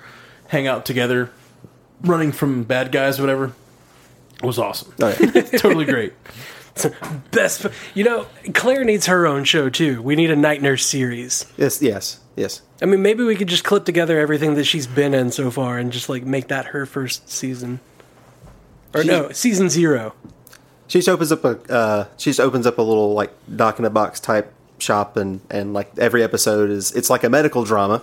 hang out together, running from bad guys, or whatever, was awesome. Oh, yeah. totally great. best. You know, Claire needs her own show too. We need a Night Nurse series. yes, yes, yes. I mean, maybe we could just clip together everything that she's been in so far and just like make that her first season. Or no, season zero. She just opens up a uh, she just opens up a little like doc in a box type shop and and like every episode is it's like a medical drama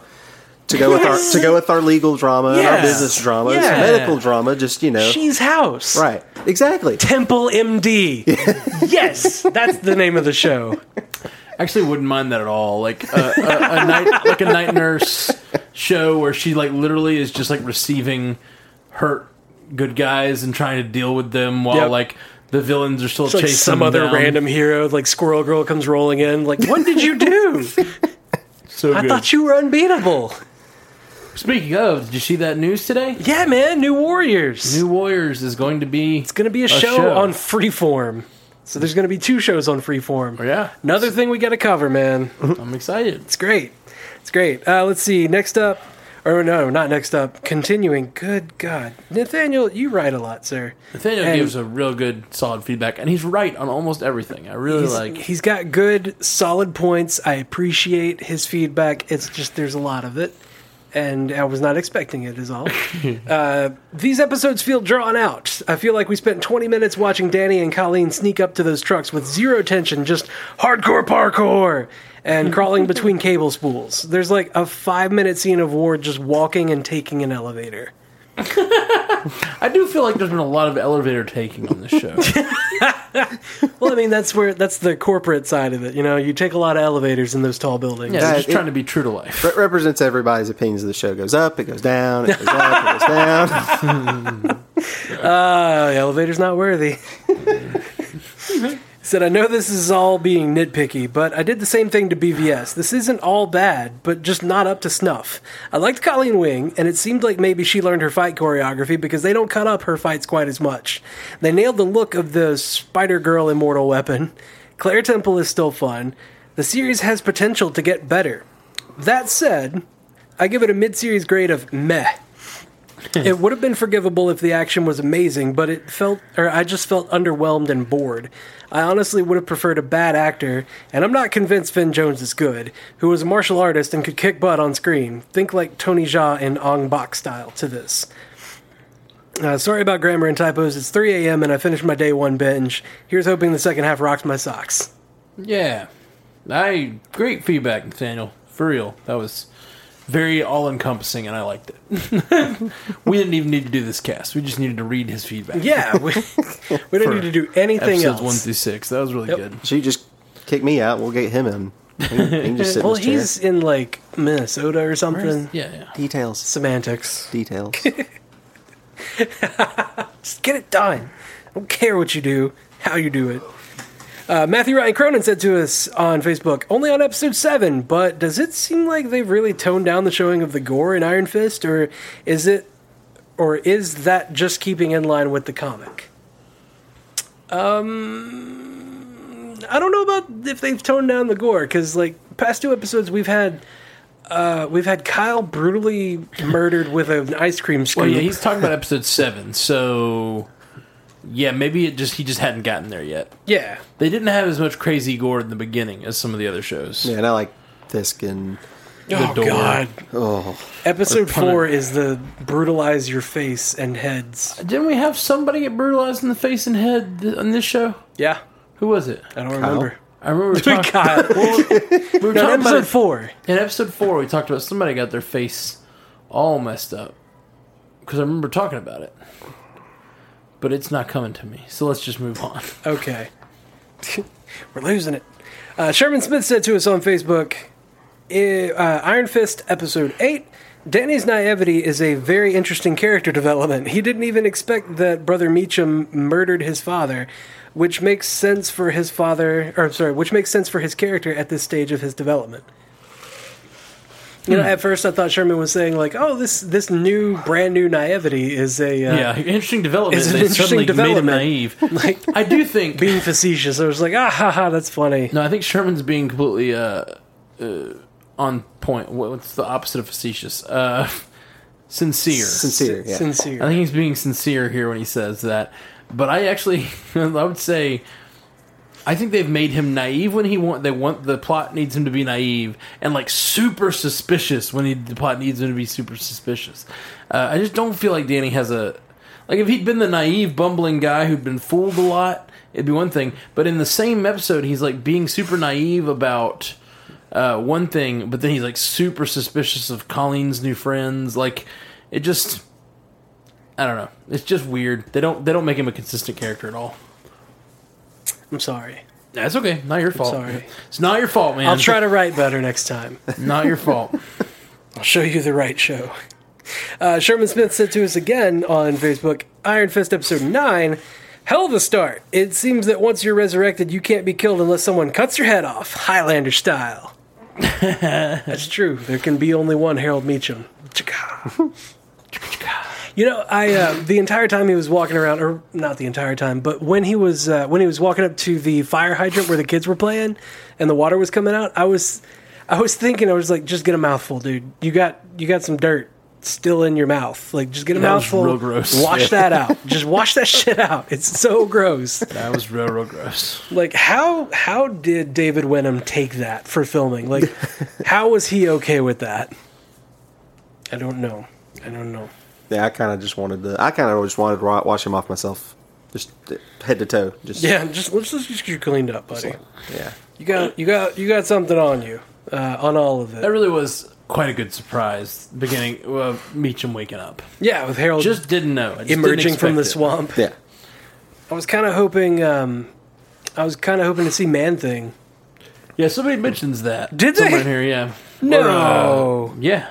to go with our to go with our legal drama and our Yes. business drama. It's Yeah. medical drama, just you know. She's House. right. Exactly. Temple MD. yes, that's the name of the show. Actually, wouldn't mind that at all. Like uh, a, a, a night, like a night nurse show where she like literally is just like receiving hurt good guys and trying to deal with them while Yep. like the villains are still It's like chasing some them other down. random hero, like Squirrel Girl comes rolling in. Like, what did you do? So I good. thought you were unbeatable. Speaking of, did you see that news today? Yeah, man, New Warriors. New Warriors is going to be. it's going to be a, show, show. on Freeform. So there's going to be two shows on Freeform. Oh, yeah, Another thing we got to cover, man. I'm excited. It's great. It's great. Uh, let's see. Next up, or no, not next up. Continuing. Good God, Nathaniel, you write a lot, sir. Nathaniel And- gives a real good, solid feedback, and he's right on almost everything. I really He's, like. he's got good, solid points. I appreciate his feedback. It's just there's a lot of it, and I was not expecting it. Is all. uh, these episodes feel drawn out. I feel like we spent 20 minutes watching Danny and Colleen sneak up to those trucks with zero tension, just hardcore parkour and crawling between cable spools. There's like a five minute scene of Ward just walking and taking an elevator. I do feel like there's been a lot of elevator taking on this show. Well, I mean that's where that's the corporate side of it. You know, you take a lot of elevators in those tall buildings. Yeah, Yeah, just it- trying to be true to life. Re- represents everybody's opinions of the show. Goes up, it goes down, it goes up, it goes down. Uh, the elevator's not worthy. Said, I know this is all being nitpicky, but I did the same thing to BVS. This isn't all bad, but just not up to snuff. I liked Colleen Wing, and it seemed like maybe she learned her fight choreography because they don't cut up her fights quite as much. They nailed the look of the Spider Girl immortal weapon. Claire Temple is still fun. The series has potential to get better. That said, I give it a mid series grade of meh it would have been forgivable if the action was amazing, but it felt, or I just felt underwhelmed and bored. I honestly would have preferred a bad actor, and I'm not convinced Finn Jones is good, who was a martial artist and could kick butt on screen. Think like Tony Jaa in Ong Bak style to this. Uh, sorry about grammar and typos. It's 3 a.m. and I finished my day one binge. Here's hoping the second half rocks my socks. Yeah, I great feedback, Nathaniel. For real, that was very all encompassing, and I liked it. we didn't even need to do this cast; we just needed to read his feedback. Yeah, we, we don't need to do anything episodes else. one through six. That was really Yep. good. you just kick me out. We'll get him in. He he can well, in he's in like Minnesota or something. Yeah, yeah. Details. Semantics. Details. Just get it done. I don't care what you do, how you do it. Uh, Matthew Ryan Cronin said to us on Facebook, only on episode 7, but does it seem like they've really toned down the showing of the gore in Iron Fist, or is it, or is that just keeping in line with the comic? Um, I don't know about if they've toned down the gore, because like past two episodes we've had, uh, we've had Kyle brutally murdered with an ice cream scoop. Well, yeah, he's talking about episode seven, so yeah, maybe it just he just hadn't gotten there yet. yeah. They didn't have as much crazy gore in the beginning as some of the other shows. yeah, and I like Fisk and oh door. God! oh, Episode Or pun it. four is the brutalize your face and heads. Didn't we have somebody get brutalized in the face and head th- on this show? Yeah, Who was it? I don't remember. I remember we talking, Kyle. we were no, talking about episode it- four. in episode four. We talked about somebody got their face all messed up because I remember talking about it, but it's not coming to me. So let's just move on. Okay, we're losing it. Uh, Sherman Smith said to us on Facebook, uh, "Iron Fist episode eight. Danny's naivety is a very interesting character development. He didn't even expect that Brother Meachum murdered his father." Which makes sense for his father, or sorry, which makes sense for his character at this stage of his development. You know, at first I thought Sherman was saying like, "Oh, this this new, brand new naivety is a uh, yeah, interesting development. It's an they interesting suddenly made him development. naive. like I do think being facetious." I was like, "Ah, ha, ha, that's funny." No, I think Sherman's being completely uh, uh, on point. What- What's the opposite of facetious? Uh, sincere. sincere. Yeah. Sincere. I think he's being sincere here when he says that. But I actually, I would say, I think they've made him naive when he want. They want the plot needs him to be naive and like super suspicious when he, the plot needs him to be super suspicious. Uh, I just don't feel like Danny has a Like if he'd been the naive, bumbling guy who'd been fooled a lot, it'd be one thing. But in the same episode, he's like being super naive about uh, one thing, but then he's like super suspicious of Colleen's new friends. Like it just, I don't know. It's just weird. They don't they don't make him a consistent character at all. I'm sorry. That's okay. Not your fault. sorry. It's not your fault, man. I'll try to write better next time. Not your fault. I'll show you the right show. Uh, Sherman Smith said to us again on Facebook Iron Fist episode 9 Hell of a start. It seems that once you're resurrected, you can't be killed unless someone cuts your head off, Highlander style. That's true. There can be only one Harold Meachum. You know, I uh, the entire time he was walking around, or not the entire time, but when he was uh, when he was walking up to the fire hydrant where the kids were playing, and the water was coming out, I was I was thinking, I was like, just get a mouthful, dude. You got you got some dirt still in your mouth. Like, just get a That was mouthful. real gross. Wash that out. Just wash that shit out. It's so gross. That was real, real gross. Like, how how did David Wenham take that for filming? Like, how was he okay with that? I don't know. I don't know. Yeah, I kind of just wanted to. I kind of just wanted to wash him off myself, just head to toe. Just Yeah, just let's just get you cleaned up, buddy. yeah. You got you got you got something on you, uh, on all of it. That really was quite a good surprise. Beginning of Meachum waking up. Yeah, with Harold Just didn't know. I just didn't emerging from the expect it. swamp. Yeah. I was kind of hoping. Um, I was kind of hoping to see Man Thing. Yeah, somebody mentions that. Did they? Somewhere in here, yeah. No. Or, uh, yeah.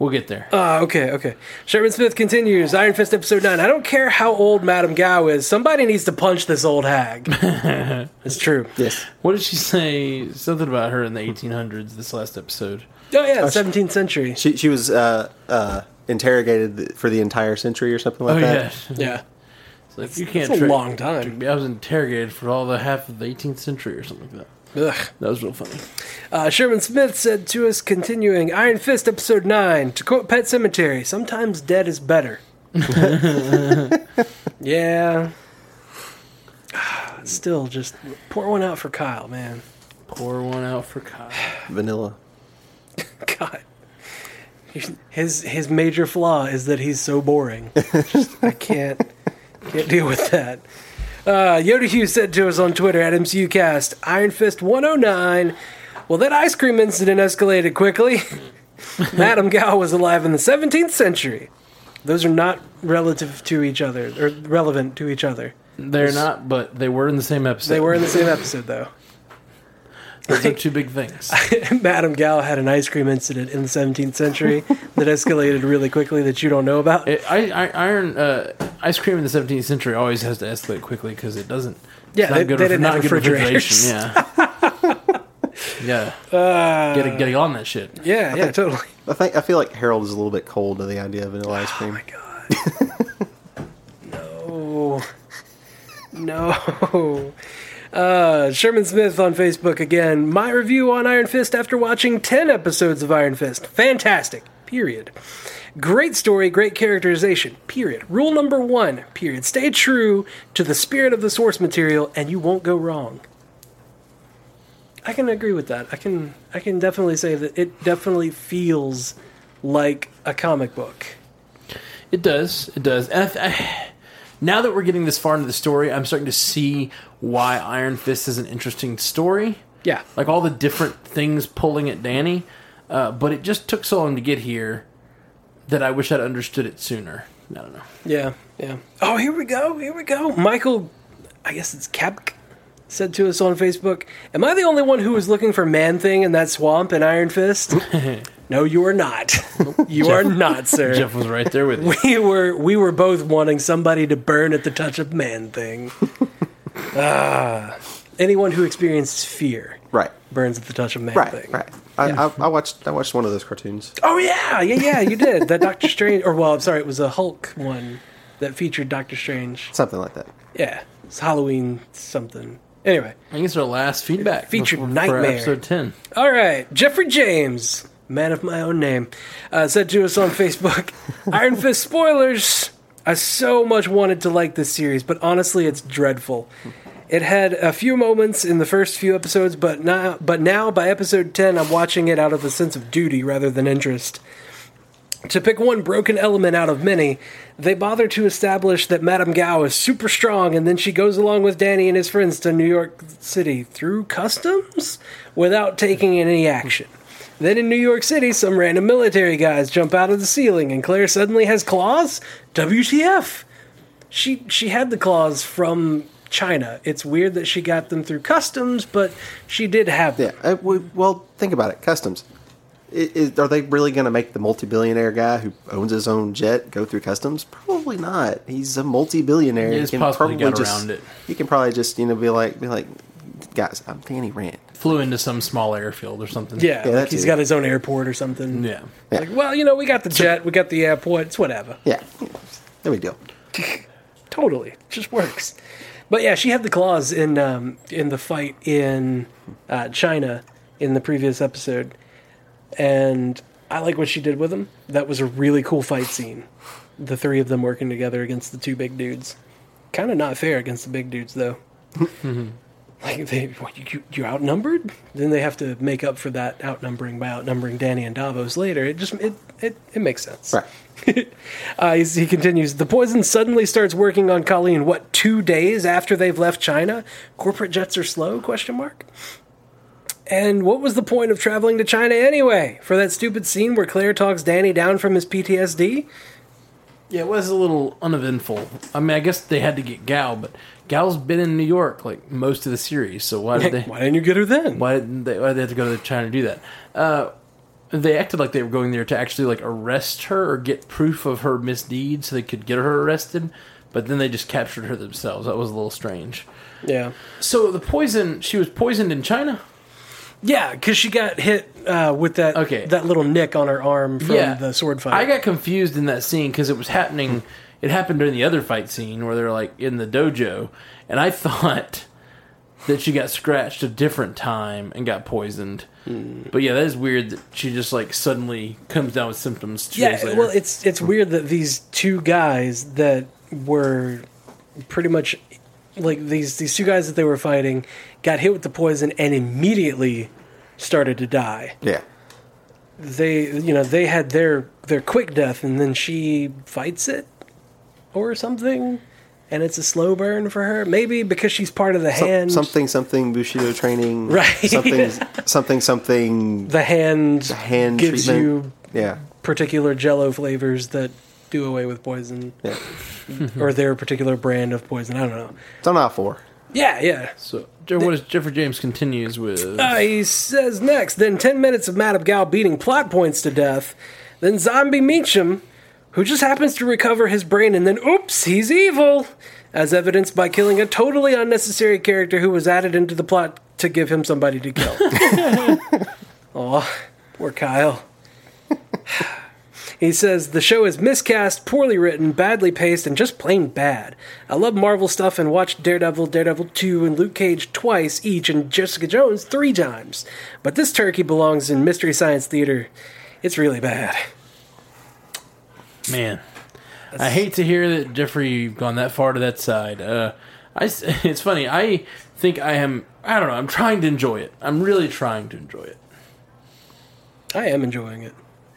We'll get there. Ah, okay, okay. Sherman Smith continues. Iron Fist episode nine. I don't care how old Madame Gao is. Somebody needs to punch this old hag. it's true. Yes. what did she say? Something about her in the 1800s, this last episode. Oh yeah, 17th century. She she was uh, uh, interrogated for the entire century or something like Oh, that. yeah. Yeah, It's like, you can't it's a tra- long time. I was interrogated for all the half of the 18th century or something like that. Ugh. That was real funny. Uh, Sherman Smith said to us, continuing Iron Fist episode nine. To quote Pet Sematary, sometimes dead is better. yeah. Still, just pour one out for Kyle, man. Pour one out for Kyle. Vanilla. God. His his major flaw is that he's so boring. Just- I can't can't deal with that. Uh, Yoda Hughes said to us on Twitter at MCUcast, Iron Fist 109. Well, that ice cream incident escalated quickly. Madame Gao was alive in the 17th century. Those are not relative to each other, or relevant to each other. They're not, but they were in the same episode. They were in the same episode, though. Those are two big things. Madame Gao had an ice cream incident in the 17th century that escalated really quickly that you don't know about. It, I, I, iron uh, ice cream in the 17th century always has to escalate quickly because it doesn't. Yeah, it's not they- good they ref- didn't not have refrigeration, Yeah, yeah. get getting on that shit. Yeah, yeah, totally. I think I feel like Harold is a little bit cold to the idea of vanilla ice cream. Oh, my god. no. no. Uh, Sherman Smith on Facebook again. My review on Iron Fist after watching 10 episodes of Iron Fist. Fantastic. Period. Great story, great characterization. Period. Rule number one. Period. Stay true to the spirit of the source material, and you won't go wrong. I can agree with that. I can. I can definitely say that it definitely feels like a comic book. It does. It does. I, I, now that we're getting this far into the story, I'm starting to see why Iron Fist is an interesting story. Yeah. Like all the different things pulling at Danny. Uh, but it just took so long to get here that I wish I'd understood it sooner. I don't know. Yeah, yeah. Oh, here we go. Here we go. Michael, I guess it's Kepk, said to us on Facebook Am I the only one who was looking for Man Thing in that swamp in Iron Fist? no, you are not. You are not, sir. Jeff was right there with you. We were we were both wanting somebody to burn at the touch of Man Thing. ah, anyone who experiences fear Right. burns at the touch of Man Right. Thing. Right. I, I, I watched I watched one of those cartoons. Oh yeah, yeah, yeah. You did that Doctor Strange, or well, I'm sorry, it was a Hulk one that featured Doctor Strange. Something like that. Yeah, it's Halloween something. Anyway, I think it's our last feedback. Featured before- for Nightmare. episode 10. all right. Jeffrey James, man of my own name, uh, said to us on Facebook, "Iron Fist spoilers." I so much wanted to like this series, but honestly, it's dreadful. It had a few moments in the first few episodes, but now, but now by episode ten, I'm watching it out of a sense of duty rather than interest. To pick one broken element out of many, they bother to establish that Madame Gao is super strong, and then she goes along with Danny and his friends to New York City through customs without taking any action. Then in New York City, some random military guys jump out of the ceiling, and Claire suddenly has claws. WTF? She she had the claws from China. It's weird that she got them through customs, but she did have them. Yeah. uh, we, well, think about it. Customs. I- is- are they really going to make the multi-billionaire guy who owns his own jet go through customs? Probably not. He's a multi-billionaire. Yeah, He can possibly probably got just, around it. He can probably just you know be like be like, guys, I'm Danny Rand. Flew into some small airfield or something. Yeah, Yeah, like he's too. got his own airport or something. Yeah. Yeah. Like, well, you know, we got the jet, we got the airport, it's whatever. Yeah. No big deal. Totally, just works. But yeah, she had the claws in um, in the fight in uh, China in the previous episode, and I like what she did with them. That was a really cool fight scene. The three of them working together against the two big dudes. Kind of not fair against the big dudes though. like they, what, you, you outnumbered. Then they have to make up for that outnumbering by outnumbering Danny and Davos later. It just it it, it makes sense. Right. Uh, he continues. The poison suddenly starts working on Colleen. What two days after they've left China? Corporate jets are slow? Question mark. And what was the point of traveling to China anyway? For that stupid scene where Claire talks Danny down from his PTSD? Yeah, it was a little uneventful. I mean, I guess they had to get Gao, but Gao's been in New York like most of the series, so why did they? Why didn't you get her then? Why didn't they? Why did they have to go to China to do that? Uh, they acted like they were going there to actually like arrest her or get proof of her misdeeds, so they could get her arrested. But then they just captured her themselves. That was a little strange. Yeah, So the poison, she was poisoned in China. yeah, because she got hit uh, with that Okay. that little nick on her arm from yeah, the sword fight. I got confused in that scene because it was happening. It happened during the other fight scene where they're like in the dojo, and I thought that she got scratched a different time and got poisoned. Hmm. But yeah, that is weird that she just like suddenly comes down with symptoms. Two yeah, days later. well, it's it's weird that these two guys that were pretty much like these these two guys that they were fighting got hit with the poison and immediately started to die. Yeah. They you know they had their their quick death and then she fights it or something. And it's a slow burn for her, maybe because she's part of the Some- hand. something something Bushido training. Right. Something something something the hand, The hand gives treatment. you Yeah. particular Jello flavors that do away with poison, Yeah. or their particular brand of poison. I don't know. It's on out for. Yeah, yeah. so. What is Jeffrey James continues with? Uh, he says next, then 10 minutes of Madame Gao beating plot points to death, then Zombie Meachum, who just happens to recover his brain, and then oops, he's evil, as evidenced by killing a totally unnecessary character who was added into the plot to give him somebody to kill. Aw, poor Kyle. He says the show is miscast, poorly written, badly paced, and just plain bad. I love Marvel stuff and watched Daredevil, Daredevil 2, and Luke Cage twice each, and Jessica Jones three times. But this turkey belongs in Mystery Science Theater. It's really bad. Man, I hate to hear that Jeffrey gone that far to that side. Uh, I s it's funny. I think I am. I don't know. I'm trying to enjoy it. I'm really trying to enjoy it. I am enjoying it.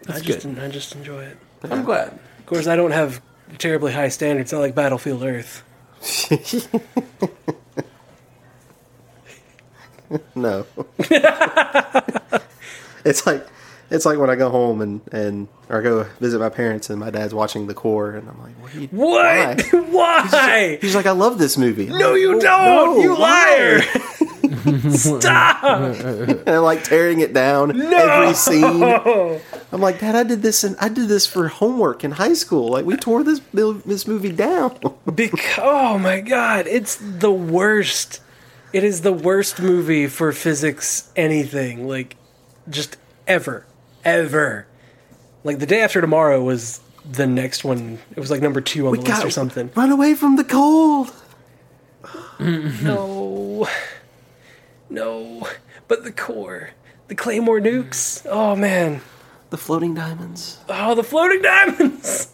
I That's just, good. I just enjoy it. I'm glad. Of course, I don't have terribly high standards, not like Battlefield Earth. No. it's like it's like when I go home and and or go visit my parents and my dad's watching The Core and I'm like, what? Are you, What? Why? He's like, I love this movie. I'm No, like, you "Oh, don't! no, you liar! Stop! And I'm like tearing it down every scene. I'm like, Dad, I did this and I did this for homework in high school. Like we tore this this movie down. Because, oh my god, it's the worst. It is the worst movie for physics anything. Like, just ever. Ever. Like, the day after tomorrow was the next one. It was like number two on the list or something. Run away from the cold. No. No. But the core. The Claymore nukes. Oh man. The floating diamonds. Oh, the floating diamonds!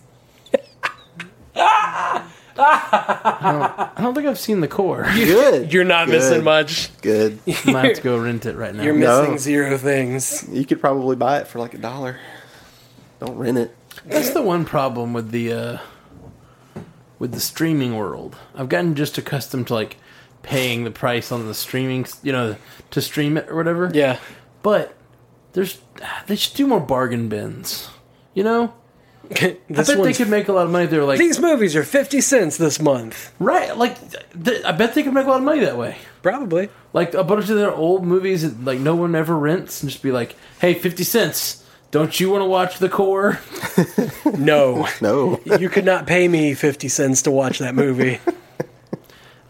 Ah! I don't think I've seen the core. Good. You're not Good. missing much. Good. I might have to go rent it right now. You're No. missing zero things. You could probably buy it for like a dollar. Don't rent it. That's the one problem with the uh, with the streaming world. I've gotten just accustomed to like paying the price on the streaming, you know, to stream it or whatever. Yeah. But there's they should do more bargain bins. You know, I bet they could make a lot of money. if They're like These movies are 50 cents this month. right, like th- I bet they could make a lot of money that way. Probably. Like a bunch of their old movies that like no one ever rents, and just be like, "Hey, fifty cents. Don't you want to watch the core?" No. No. you could not pay me 50 cents to watch that movie.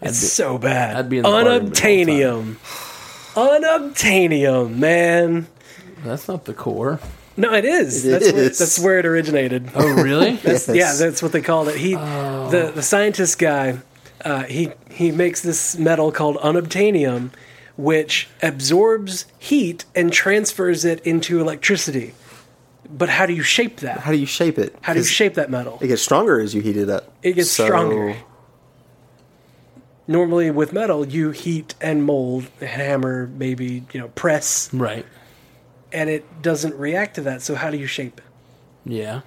It's be- so bad. I'd be in the bargain bin all Unobtainium. Unobtainium, man. That's not the core. No, it is. It that's, Where, is. that's where it originated. Oh, really? Yes. Yeah, that's what they called it. He, the the scientist guy, uh, he he makes this metal called unobtainium, which absorbs heat and transfers it into electricity. But how do you shape that? How do you shape it? How do you shape that metal? It gets stronger as you heat it up. It gets So- stronger. Normally with metal, you heat and mold, hammer, maybe you know press, right. And it doesn't react to that. So how do you shape it? Yeah.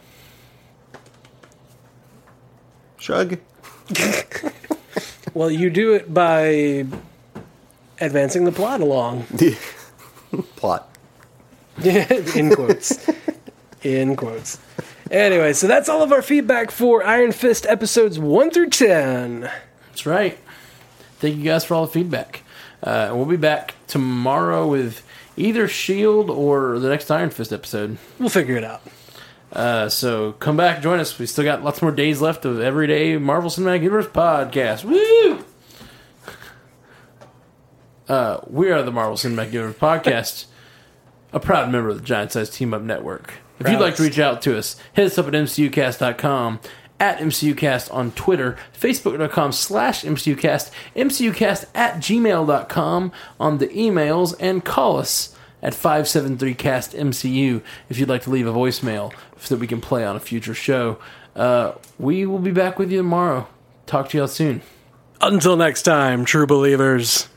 Shrug. Well, you do it by advancing the plot along. Plot. in quotes. In quotes. Anyway, so that's all of our feedback for Iron Fist episodes 1 through 10. That's right. Thank you guys for all the feedback. Uh, we'll be back tomorrow with either Shield or the next Iron Fist episode. We'll figure it out. Uh, so come back, join us. We still got lots more days left of everyday Marvel Cinematic Universe podcast. Woo! Uh, we are the Marvel Cinematic Universe podcast, a proud member of the Giant Size Team Up Network. If you'd like to reach out to us, hit us up at mcucast.com, at mcucast on Twitter, facebook.com slash mcucast, mcucast at gmail.com on the emails, and call us at 573-CAST-MCU if you'd like to leave a voicemail so that we can play on a future show. Uh, we will be back with you tomorrow. Talk to y'all soon. Until next time, true believers.